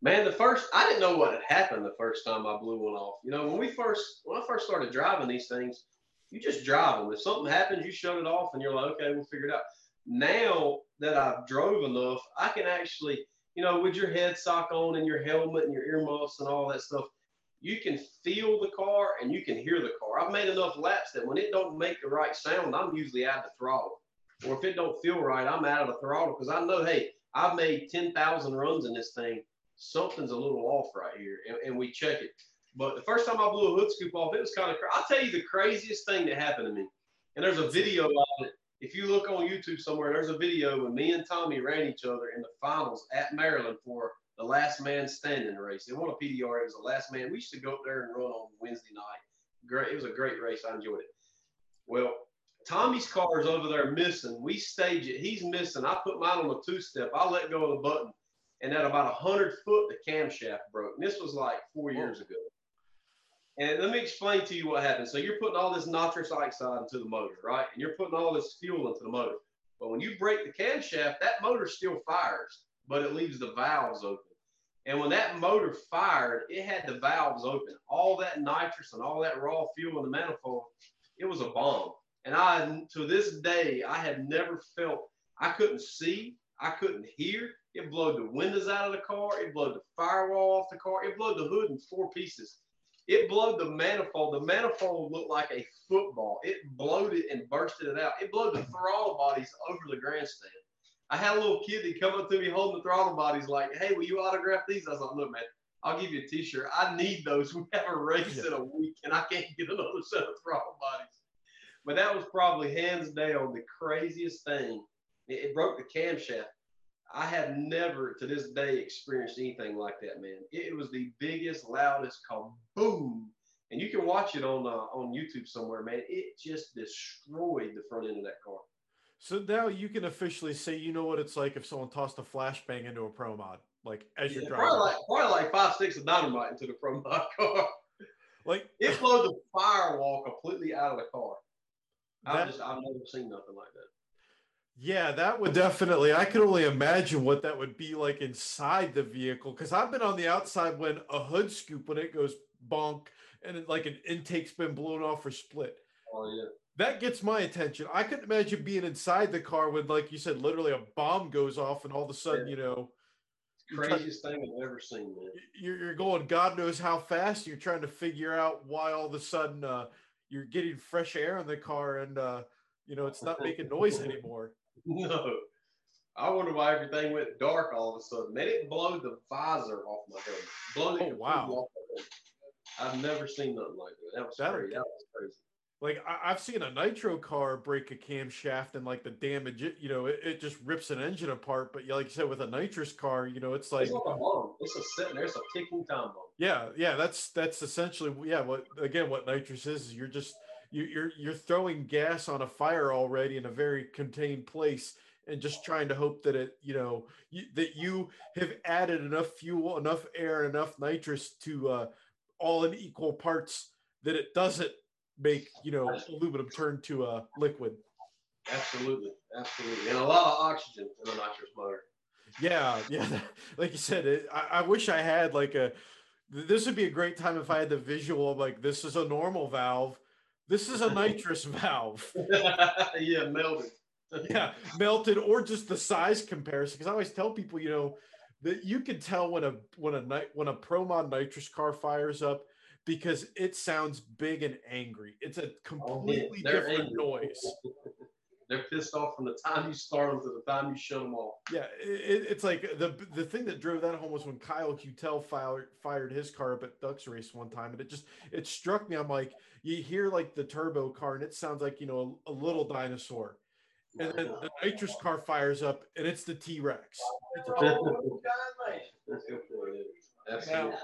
Man, the first I didn't know what had happened the first time I blew one off. You know, when we first when I first started driving these things, you just drive them. If something happens, you shut it off and you're like, okay, we'll figure it out. Now that I've drove enough, I can actually, you know, with your head sock on and your helmet and your earmuffs and all that stuff, you can feel the car and you can hear the car. I've made enough laps that when it don't make the right sound, I'm usually out of the throttle. Or if it don't feel right, I'm out of the throttle because I know, hey, I've made 10,000 runs in this thing. Something's a little off right here. And, and we check it. But the first time I blew a hood scoop off, it was kind of. I'll tell you the craziest thing that happened to me. And there's a video of it. If you look on YouTube somewhere, there's a video when me and Tommy ran each other in the finals at Maryland for the last man standing race. It won a PDR. It was the last man. We used to go up there and run on Wednesday night. Great. It was a great race. I enjoyed it. Well, Tommy's car is over there missing. We stage it. He's missing. I put mine on a two step. I let go of the button. And at about 100 foot, the camshaft broke. And this was like four years ago. And let me explain to you what happens. So you're putting all this nitrous oxide into the motor, right? And you're putting all this fuel into the motor. But when you break the camshaft, that motor still fires, but it leaves the valves open. And when that motor fired, it had the valves open. All that nitrous and all that raw fuel in the manifold, it was a bomb. And I, to this day, I have never felt, I couldn't see, I couldn't hear. It blew the windows out of the car. It blew the firewall off the car. It blew the hood in four pieces. It blowed the manifold. The manifold looked like a football. It blowed it and bursted it out. It blowed the throttle bodies over the grandstand. I had a little kid that come up to me holding the throttle bodies like, hey, will you autograph these? I was like, look, man, I'll give you a t-shirt. I need those. *laughs* We have a race in a week and I can't get another set of throttle bodies. But that was probably hands down the craziest thing. It, it broke the camshaft. I have never to this day experienced anything like that, man. It, was the biggest, loudest kaboom. And you can watch it on uh, on YouTube somewhere, man. It just destroyed the front end of that car. So now you can officially say you know what it's like if someone tossed a flashbang into a pro mod, like as you're yeah, driving. Probably like, probably like five sticks of dynamite into the pro mod *laughs* car. Like it blew the firewall completely out of the car. I just I've never seen nothing like that. Yeah, that would definitely. I can only imagine what that would be like inside the vehicle because I've been on the outside when a hood scoop when it goes bonk and it, like an intake's been blown off or split. Oh yeah. That gets my attention. I couldn't imagine being inside the car when, like you said, literally a bomb goes off and all of a sudden, Yeah. you know, trying- Craziest thing I've ever seen, man. you're, you're going God knows how fast. You're trying to figure out why all of a sudden uh, you're getting fresh air in the car and uh, you know it's not making noise *laughs* anymore. No. I wonder why everything went dark all of a sudden. Man, it blew the visor off my helmet. Blow Oh, wow. off my. I've never seen nothing like that. That was That- crazy. That was crazy. Like I, I've seen a nitro car break a camshaft and like the damage, it, you know, it, it just rips an engine apart. But like you said, with a nitrous car, you know, it's like It's like a bomb. It's a sitting there. It's a ticking time bomb. Yeah, yeah, that's that's essentially yeah. What again? What nitrous is You're just you, you're you're throwing gas on a fire already in a very contained place, and just trying to hope that it you know you, that you have added enough fuel, enough air, and enough nitrous to uh, all in equal parts that it doesn't make you know aluminum turn to a liquid. Absolutely. Absolutely. And a lot of oxygen in a nitrous motor. Yeah, yeah. *laughs* Like you said, it, I, I wish I had like a. This would be a great time if I had the visual of like this is a normal valve, this is a nitrous valve. *laughs* yeah, melted. *laughs* Yeah, melted or just the size comparison. Because I always tell people, you know, that you can tell when a when a night when a pro mod nitrous car fires up because it sounds big and angry. It's a oh, completely They're different angry. noise. *laughs* They're pissed off from the time you start them to the time you shut them off. Yeah, it, it's like the the thing that drove that home was when Kyle Hutel fired fired his car up at Ducks Race one time, and it just it struck me. I'm like, you hear like the turbo car, and it sounds like you know a, a little dinosaur, and then the nitrous car fires up, and it's the T Rex. Absolutely.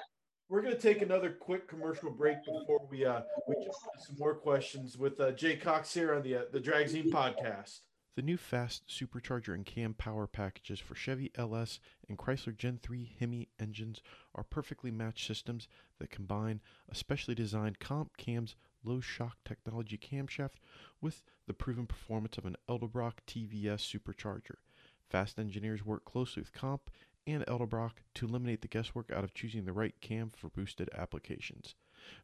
We're gonna take another quick commercial break before we uh we jump some more questions with uh, Jay Cox here on the uh, the Dragzine podcast. The new fast supercharger and cam power packages for Chevy LS and Chrysler Gen 3 Hemi engines are perfectly matched systems that combine a specially designed comp cam's low shock technology camshaft with the proven performance of an Edelbrock TVS supercharger. Fast engineers work closely with comp and Edelbrock to eliminate the guesswork out of choosing the right cam for boosted applications.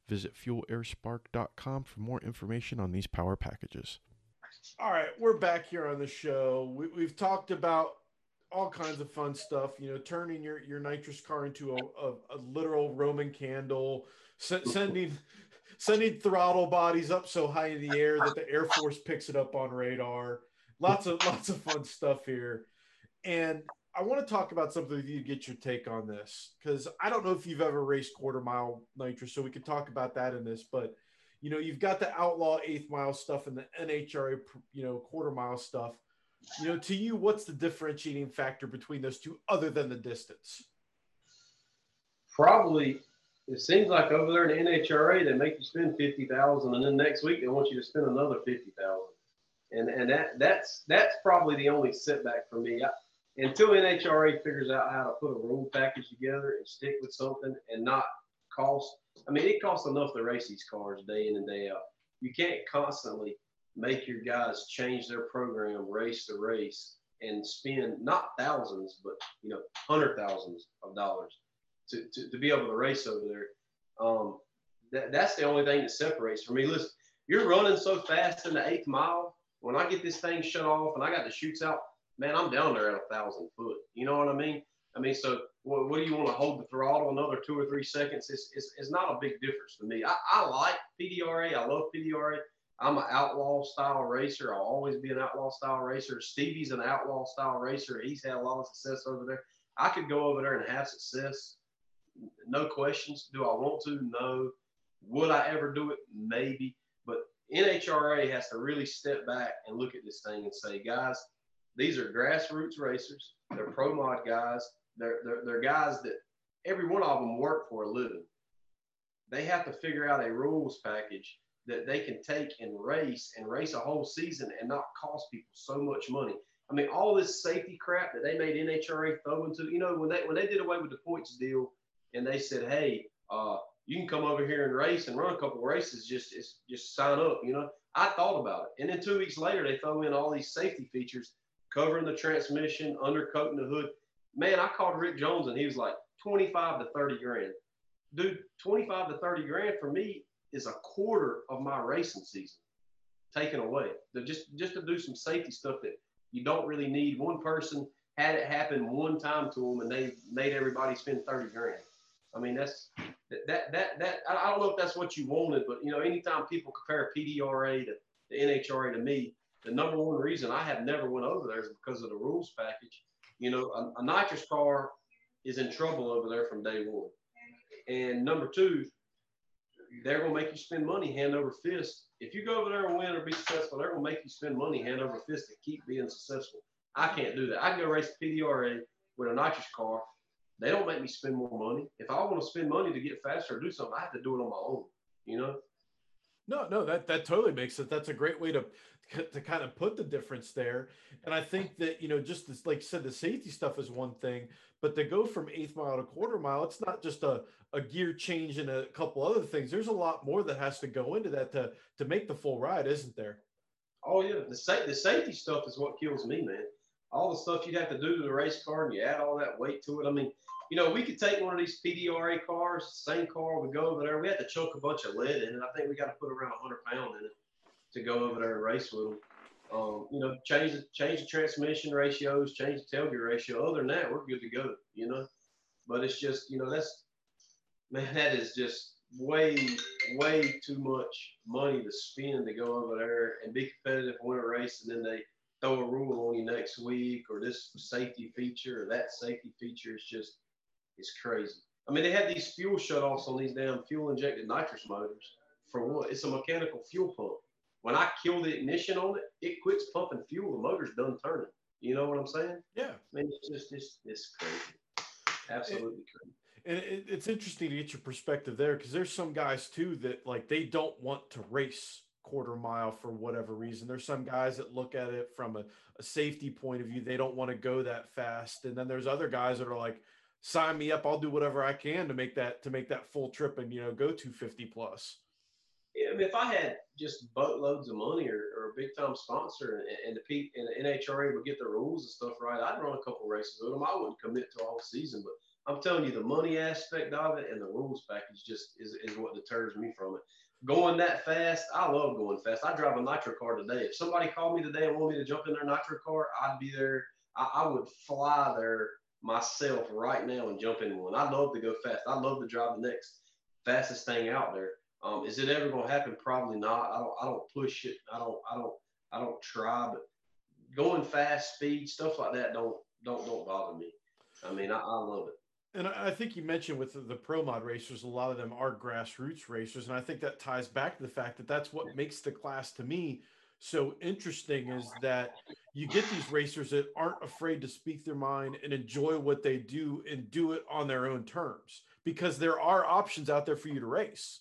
Visit fuelairspark.com for more information on these power packages. All right, we're back here on the show. We, we've talked about all kinds of fun stuff. You know, turning your your nitrous car into a, a, a literal Roman candle, se- sending sending throttle bodies up so high in the air that the Air Force picks it up on radar. Lots of lots of fun stuff here, and I want to talk about something with you to get your take on this because I don't know if you've ever raced quarter mile nitrous, so we could talk about that in this, but you know, you've got the outlaw eighth mile stuff and the NHRA, you know, quarter mile stuff. You know, to you, what's the differentiating factor between those two other than the distance? Probably, it seems like over there in the NHRA, they make you spend fifty thousand, and then next week they want you to spend another fifty thousand, and and that that's that's probably the only setback for me. I, until NHRA figures out how to put a rule package together and stick with something and not cost. I mean, it costs enough to race these cars day in and day out. You can't constantly make your guys change their program race to race and spend not thousands, but you know, hundred thousands of dollars to, to, to be able to race over there. Um, that, that's the only thing that separates for me. Listen, you're running so fast in the eighth mile. When I get this thing shut off and I got the shoots out, man, I'm down there at a thousand foot. You know what I mean? I mean, so what, what do you want to hold the throttle another two or three seconds? It's, it's, it's not a big difference to me. I, I like PDRA. I love PDRA. I'm an outlaw style racer. I'll always be an outlaw style racer. Stevie's an outlaw style racer. He's had a lot of success over there. I could go over there and have success. No questions. Do I want to? No. Would I ever do it? Maybe. But NHRA has to really step back and look at this thing and say, guys, these are grassroots racers. They're pro mod guys. They're, they're, they're guys that every one of them work for a living. They have to figure out a rules package that they can take and race and race a whole season and not cost people so much money. I mean, all this safety crap that they made NHRA throw into, you know, when they when they did away with the points deal and they said, hey, uh, you can come over here and race and run a couple races. Just just sign up. You know, I thought about it, and then two weeks later they throw in all these safety features, covering the transmission, undercoating the hood. Man, I called Rick Jones and he was like 25 to 30 grand. Dude, 25 to 30 grand for me is a quarter of my racing season taken away. just just to do some safety stuff that you don't really need. One person had it happen one time to them, and they made everybody spend thirty grand. I mean, that's that that that. I don't know if that's what you wanted, but you know, anytime people compare PDRA to the NHRA to me, the number one reason I have never went over there is because of the rules package. You know, a, a nitrous car is in trouble over there from day one. And number two, they're going to make you spend money hand over fist. If you go over there and win or be successful, they're going to make you spend money hand over fist to keep being successful. I can't do that. I can go race the PDRA with a nitrous car. They don't make me spend more money. If I want to spend money to get faster or do something, I have to do it on my own. You know. No, no, that that totally makes sense. That's a great way to *laughs* to kind of put the difference there. And I think that you know, just this, like you said, the safety stuff is one thing, but to go from eighth mile to quarter mile, it's not just a, a gear change and a couple other things. There's a lot more that has to go into that to to make the full ride, isn't there? Oh yeah, the sa- the safety stuff is what kills me, man. All the stuff you'd have to do to the race car, and you add all that weight to it. I mean, you know, we could take one of these PDRA cars, same car, we go over there. We had to choke a bunch of lead in it. I think we got to put around 100 pound in it to go over there and race with them. Um, you know, change the change the transmission ratios, change the tailgate ratio. Other than that, we're good to go. You know, but it's just you know that's man, that is just way way too much money to spend to go over there and be competitive, win a race, and then they throw a rule on you next week or this safety feature or that safety feature. It's just it's crazy. I mean, they had these fuel shutoffs on these damn fuel injected nitrous motors. For what? It's a mechanical fuel pump. When I kill the ignition on it, it quits pumping fuel. The motor's done turning. You know what I'm saying? Yeah. I mean, it's just it's, it's crazy. Absolutely it, crazy. And it, it's interesting to get your perspective there because there's some guys too that like they don't want to race quarter mile for whatever reason. There's some guys that look at it from a, a safety point of view. They don't want to go that fast. And then there's other guys that are like, sign me up. I'll do whatever I can to make that to make that full trip and you know go 250 plus. If I had just boatloads of money or, or a big time sponsor and, and the P, and the NHRA would get the rules and stuff right, I'd run a couple races with them. I wouldn't commit to all season, but I'm telling you, the money aspect of it and the rules package just is, is what deters me from it. Going that fast, I love going fast. I drive a nitro car today. If somebody called me today and wanted me to jump in their nitro car, I'd be there. I, I would fly there myself right now and jump in one. I love to go fast. I love to drive the next fastest thing out there. Um, is it ever going to happen? Probably not. I don't. I don't push it. I don't. I don't. I don't try. But going fast, speed, stuff like that don't don't don't bother me. I mean, I, I love it. And I think you mentioned with the, the pro mod racers, a lot of them are grassroots racers, and I think that ties back to the fact that that's what makes the class to me so interesting is that you get these racers that aren't afraid to speak their mind and enjoy what they do and do it on their own terms because there are options out there for you to race.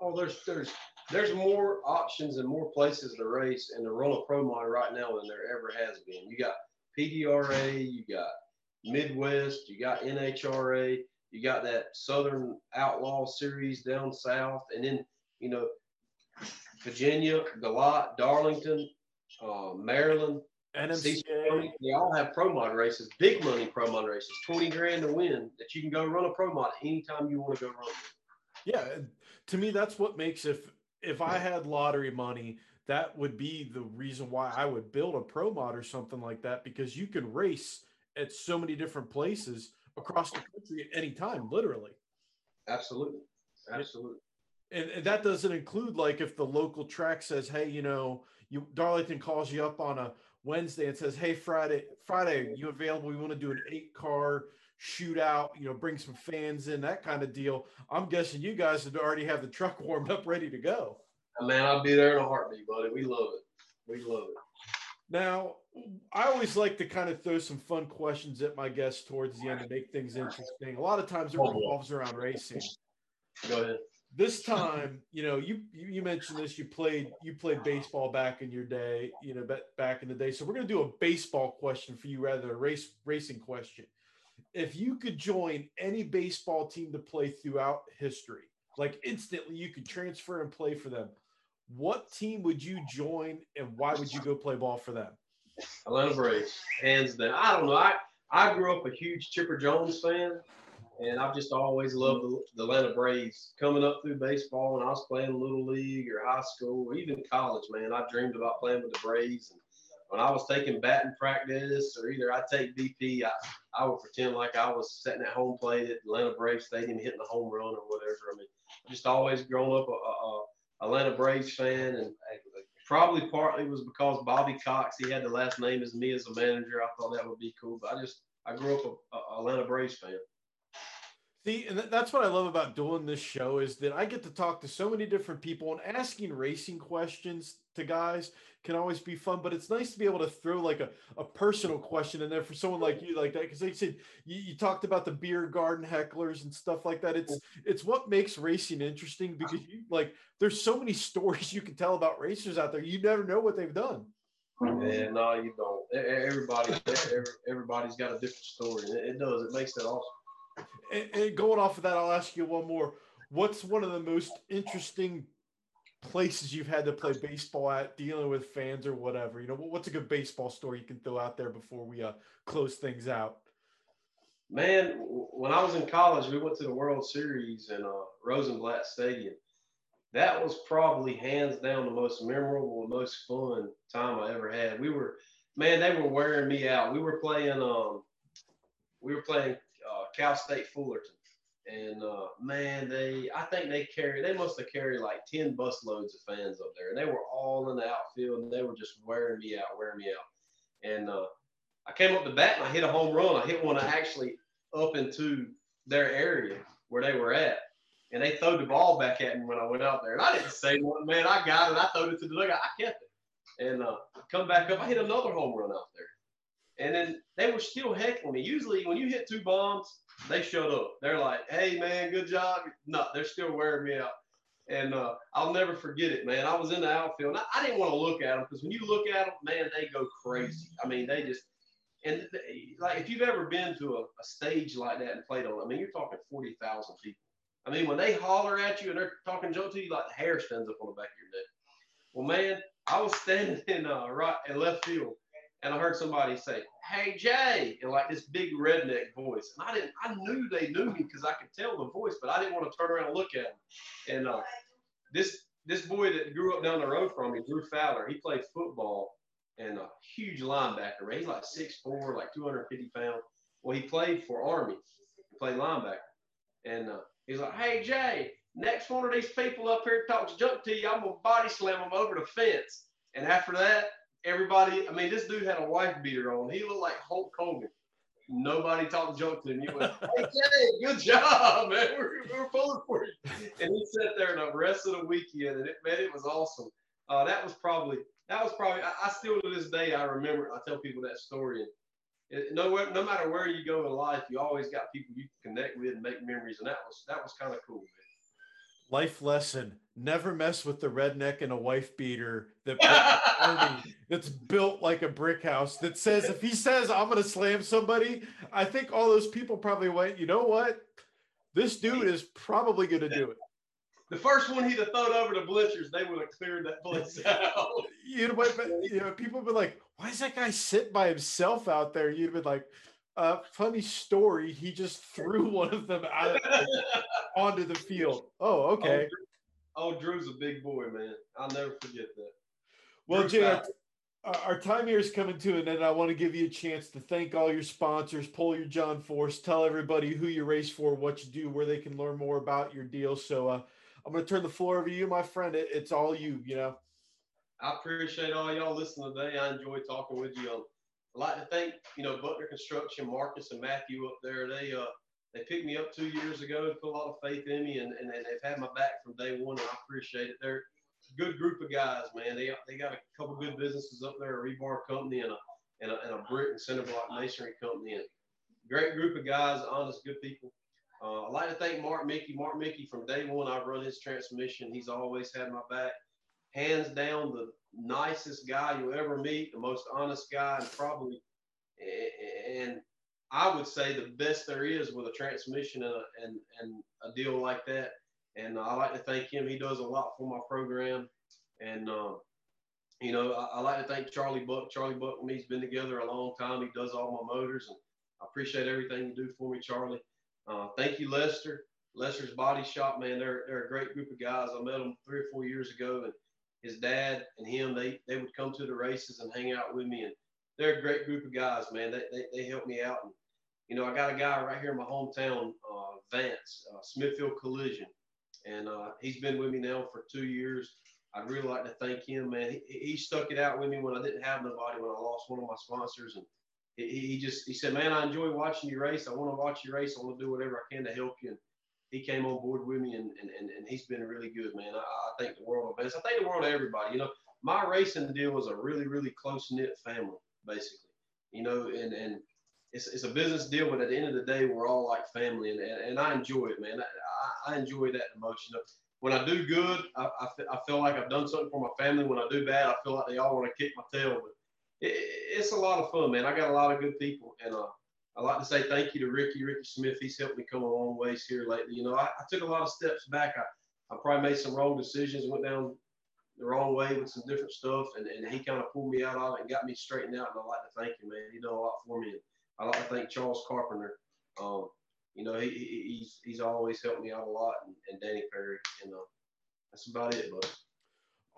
Oh, there's there's there's more options and more places to race in the Roller Pro Mod right now than there ever has been. You got PDRA, you got Midwest, you got NHRA, you got that Southern Outlaw Series down south, and then you know Virginia, Galot, Darlington, uh, Maryland, NMCA. They all have pro mod races, big money pro mod races, 20 grand to win that you can go run a pro mod anytime you want to go run. Yeah. To me, that's what makes if if I had lottery money, that would be the reason why I would build a pro mod or something like that because you can race at so many different places across the country at any time, literally. Absolutely. Absolutely and, and, that doesn't include like if the local track says, "Hey, you know, you Darlington calls you up on a Wednesday and says, "Hey, Friday, Friday, you available? We want to do an eight car shootout. You know, bring some fans in, that kind of deal." I'm guessing you guys would already have the truck *laughs* warmed up, ready to go. Man, I'll be there in a heartbeat, buddy. We love it. We love it. Now, I always like to kind of throw some fun questions at my guests towards the end to make things interesting. A lot of times it oh, revolves around racing. Go ahead this time, you know, you you mentioned this. You played you played baseball back in your day, you know, back in the day. So we're gonna do a baseball question for you rather than a race racing question. If you could join any baseball team to play throughout history, like instantly you could transfer and play for them, what team would you join and why would you go play ball for them? Atlanta Braves, hands down. I don't know. I I grew up a huge Chipper Jones fan, and I've just always loved the, the Atlanta Braves. Coming up through baseball, when I was playing little league or high school or even college, man, I dreamed about playing with the Braves. And when I was taking batting practice, or either I take BP, I, I would pretend like I was sitting at home plate at Atlanta Braves Stadium hitting a home run or whatever. I mean, just always grown up a, a, a Atlanta Braves fan, and probably partly was because Bobby Cox, he had the last name as me as a manager. I thought that would be cool. But I just, I grew up a, a Atlanta Braves fan. See, and that's what I love about doing this show is that I get to talk to so many different people and asking racing questions to guys can always be fun, but it's nice to be able to throw like a, a personal question in there for someone like you like that. Cause like you said, you, you talked about the beer garden hecklers and stuff like that. It's, it's what makes racing interesting because you like, there's so many *laughs* stories you can tell about racers out there. You never know what they've done. Yeah, no, you don't. Everybody, everybody's got a different story. It does. It makes it awesome. And, going off of that, I'll ask you one more. What's one of the most interesting places you've had to play baseball at, dealing with fans or whatever? You know, what's a good baseball story you can throw out there before we uh, close things out? Man, when I was in college, we went to the World Series in uh, Rosenblatt Stadium. That was probably hands down the most memorable, most fun time I ever had. We were, man, they were wearing me out. We were playing, um, we were playing Cal State Fullerton. And uh, man, they I think they carry they must have carried like 10 bus loads of fans up there. And they were all in the outfield and they were just wearing me out, wearing me out. And uh, I came up the bat and I hit a home run. I hit one actually up into their area where they were at. And they threw the ball back at me when I went out there. And I didn't say nothing, man. I got it. I threw it to the dugout. I kept it. And uh, come back up, I hit another home run out there. And then they were still heckling me. Usually, when you hit two bombs, they shut up. They're like, "Hey, man, good job." No, they're still wearing me out. And uh, I'll never forget it, man. I was in the outfield. I, I, didn't want to look at them because when you look at them, man, they go crazy. I mean, they just and they, like if you've ever been to a, a, stage like that and played on, I mean, you're talking forty thousand people. I mean, when they holler at you and they're talking joke to you, like the hair stands up on the back of your neck. Well, man, I was standing in uh, right and left field, and I heard somebody say, "Hey Jay," in like this big redneck voice, and I didn't. I knew they knew me because I could tell the voice, but I didn't want to turn around and look at them. And uh, this this boy that grew up down the road from me, Drew Fowler, he played football and a huge linebacker. He's like 6'4", like 250 pounds. Well, he played for Army. He played linebacker, and uh, he's like, "Hey Jay, next one of these people up here talks junk to you, I'm gonna body slam them over the fence." And after that, everybody, I mean, this dude had a wife beater on. He looked like Hulk Hogan. Nobody talked joke to him. You went, hey, Jay, good job, *laughs* man. We're, we're pulling for you. And he sat there the rest of the weekend, and it, man, it was awesome. Uh, that was probably, that was probably, I, I, still to this day, I remember, I tell people that story. And it, no, no matter where you go in life, you always got people you can connect with and make memories. And that was, that was kind of cool, man life lesson never mess with the redneck and a wife beater that *laughs* that's built like a brick house that says if he says i'm gonna slam somebody i think all those people probably went you know what this dude is probably gonna do it the first one he'd have thrown over the bleachers, they would have cleared that place *laughs* out. you know, but, you know, people have been like, "Why is that guy sitting by himself out there?" You'd have been like, uh, funny story. He just threw *laughs* one of them out *laughs* onto the field. Oh, okay. Oh, Drew, oh, Drew's a big boy, man. I'll never forget that. Well, Jay, our, our, time here is coming to an end. I want to give you a chance to thank all your sponsors, pull your John Force, tell everybody who you race for, what you do, where they can learn more about your deal. So uh, I'm going to turn the floor over to you, my friend. It, it's all you, you know. I appreciate all y'all listening today. I enjoy talking with you. I'd like to thank, you know, Butler Construction, Marcus and Matthew up there. They uh they picked me up two years ago and put a lot of faith in me, and, and, and they've had my back from day one, and I appreciate it. They're a good group of guys, man. They they got a couple good businesses up there, a rebar company and a and a, and a brick and cinder block masonry company, and great group of guys, honest, good people. Uh, I'd like to thank Mark Micke. Mark Micke, from day one, I've run his transmission. He's always had my back. Hands down, the nicest guy you'll ever meet, the most honest guy, and probably, and I would say the best there is with a transmission and a, and, and a deal like that. and I like to thank him. He does a lot for my program, and um, you know, I, I, like to thank Charlie Buck. Charlie Buck and me's been together a long time. He does all my motors, and I appreciate everything you do for me, Charlie. Uh, thank you, Lester. Lester's Body Shop, man, they're they're a great group of guys. I met them three or four years ago, and his dad and him, they they would come to the races and hang out with me, and they're a great group of guys, man. They they, they help me out, and you know, I got a guy right here in my hometown, uh, Vance uh, Smithfield Collision, and uh, he's been with me now for two years. I'd really like to thank him, man. He, he stuck it out with me when I didn't have nobody, when I lost one of my sponsors, and he, he just he said, "Man, I enjoy watching you race. I want to watch you race. I want to do whatever I can to help you." And he came on board with me, and and, and, and he's been really good, man. I, I thank the world of Vance. I thank the world of everybody. You know, my racing deal was a really really close knit family, basically. You know, and and it's, it's a business deal, but at the end of the day, we're all like family, and, and, and I enjoy it, man. I, I enjoy that most. You know, when I do good, I, I, I, feel like I've done something for my family. When I do bad, I feel like they all want to kick my tail. But it, it's a lot of fun, man. I got a lot of good people, and uh, I like to say thank you to Ricky, Ricky Smith. He's helped me come a long ways here lately. You know, I, I took a lot of steps back. I, I probably made some wrong decisions, went down the wrong way with some different stuff, and, and he kind of pulled me out of it and got me straightened out. And I like to thank him, man. He done a lot for me. And I like to thank Charles Carpenter. Um, you know, he, he, he's he's always helped me out a lot, and, and Danny Perry, and uh, that's about it, bud.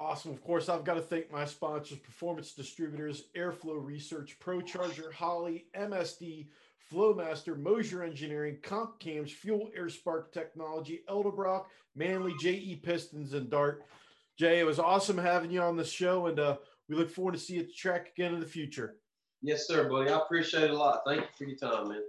Awesome. Of course, I've got to thank my sponsors, Performance Distributors, Airflow Research, ProCharger, Holley, MSD, Flowmaster, Moser Engineering, Comp Cams, Fuel Air Spark Technology, Edelbrock, Manley, JE Pistons, and Dart. Jay, it was awesome having you on the show, and uh, we look forward to see you at the track again in the future. Yes, sir, buddy. I appreciate it a lot. Thank you for your time, man.